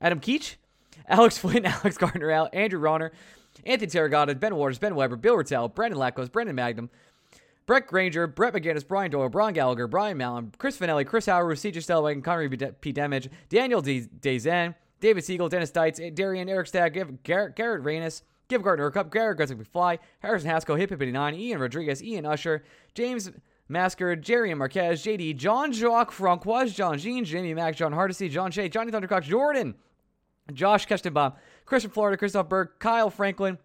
A: Adam Keach, [LAUGHS] Alex Flynn, [LAUGHS] Alex Gardner, Andrew Ronner, Anthony Terragata, Ben Waters, Ben Weber, Bill Rattel, Brandon Lackos, Brendan Magnum, Brett Granger, Brett McGinnis, Brian Doyle, Brian Gallagher, Brian Mallon, Chris Finelli, Chris Howard, CJ Stellwagen, Connery P. Damage, Daniel D- Dezen, David Siegel, Dennis Dietz, Darian, Eric Stagg, Garrett, Garrett Reynes, Give Gardner a cup, Garrett Gutzig McFly, Harrison Haskell, Hip Hip 89, Ian Rodriguez, Ian Usher, James Masker, Jerry Marquez, JD, John Jacques Francois, John Jean, Jamie Mack, John Hardesty, John Shea, Johnny Thundercock, Jordan, Josh Kestenbaum, Christian Florida, Christoph Berg, Kyle Franklin,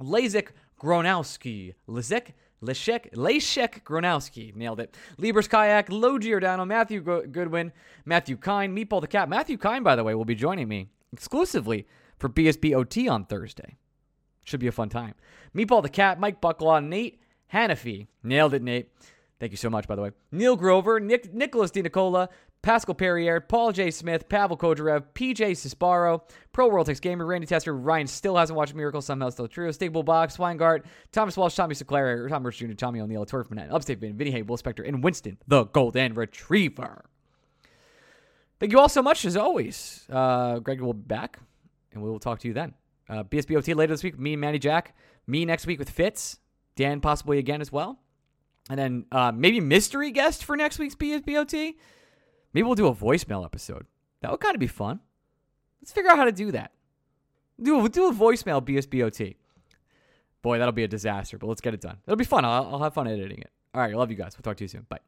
A: Lazik Gronowski, Lizek, Leszek, Leszek Gronowski, nailed it. Libers Kayak, Lo Giordano, Matthew Go- Goodwin, Matthew Kine, Meatball the Cat. Matthew Kine, by the way, will be joining me exclusively for BSBOT on Thursday. Should be a fun time. Meatball the Cat, Mike Bucklaw, Nate Hanafi. Nailed it, Nate. Thank you so much, by the way. Neil Grover, Nick, Nicholas DiNicola, Pascal Perrier, Paul J. Smith, Pavel Kodarev, PJ Cisparo, Pro World Takes Gamer, Randy Tester, Ryan still hasn't watched Miracle, somehow still true, Stable Box, Weingart, Thomas Walsh, Tommy Sinclair, Tom Rich Jr., Tommy O'Neill, Tori from Upstate Vin, Vinny Hay, Will Spector, and Winston, the Golden Retriever. Thank you all so much, as always. Uh, Greg will be back, and we will talk to you then. Uh, BSBOT later this week, me and Manny Jack. Me next week with Fitz. Dan possibly again as well. And then uh, maybe mystery guest for next week's BSBOT. Maybe we'll do a voicemail episode. That would kind of be fun. Let's figure out how to do that. Do a, do a voicemail BSBOT. Boy, that'll be a disaster, but let's get it done. It'll be fun. I'll, I'll have fun editing it. All right, I love you guys. We'll talk to you soon. Bye.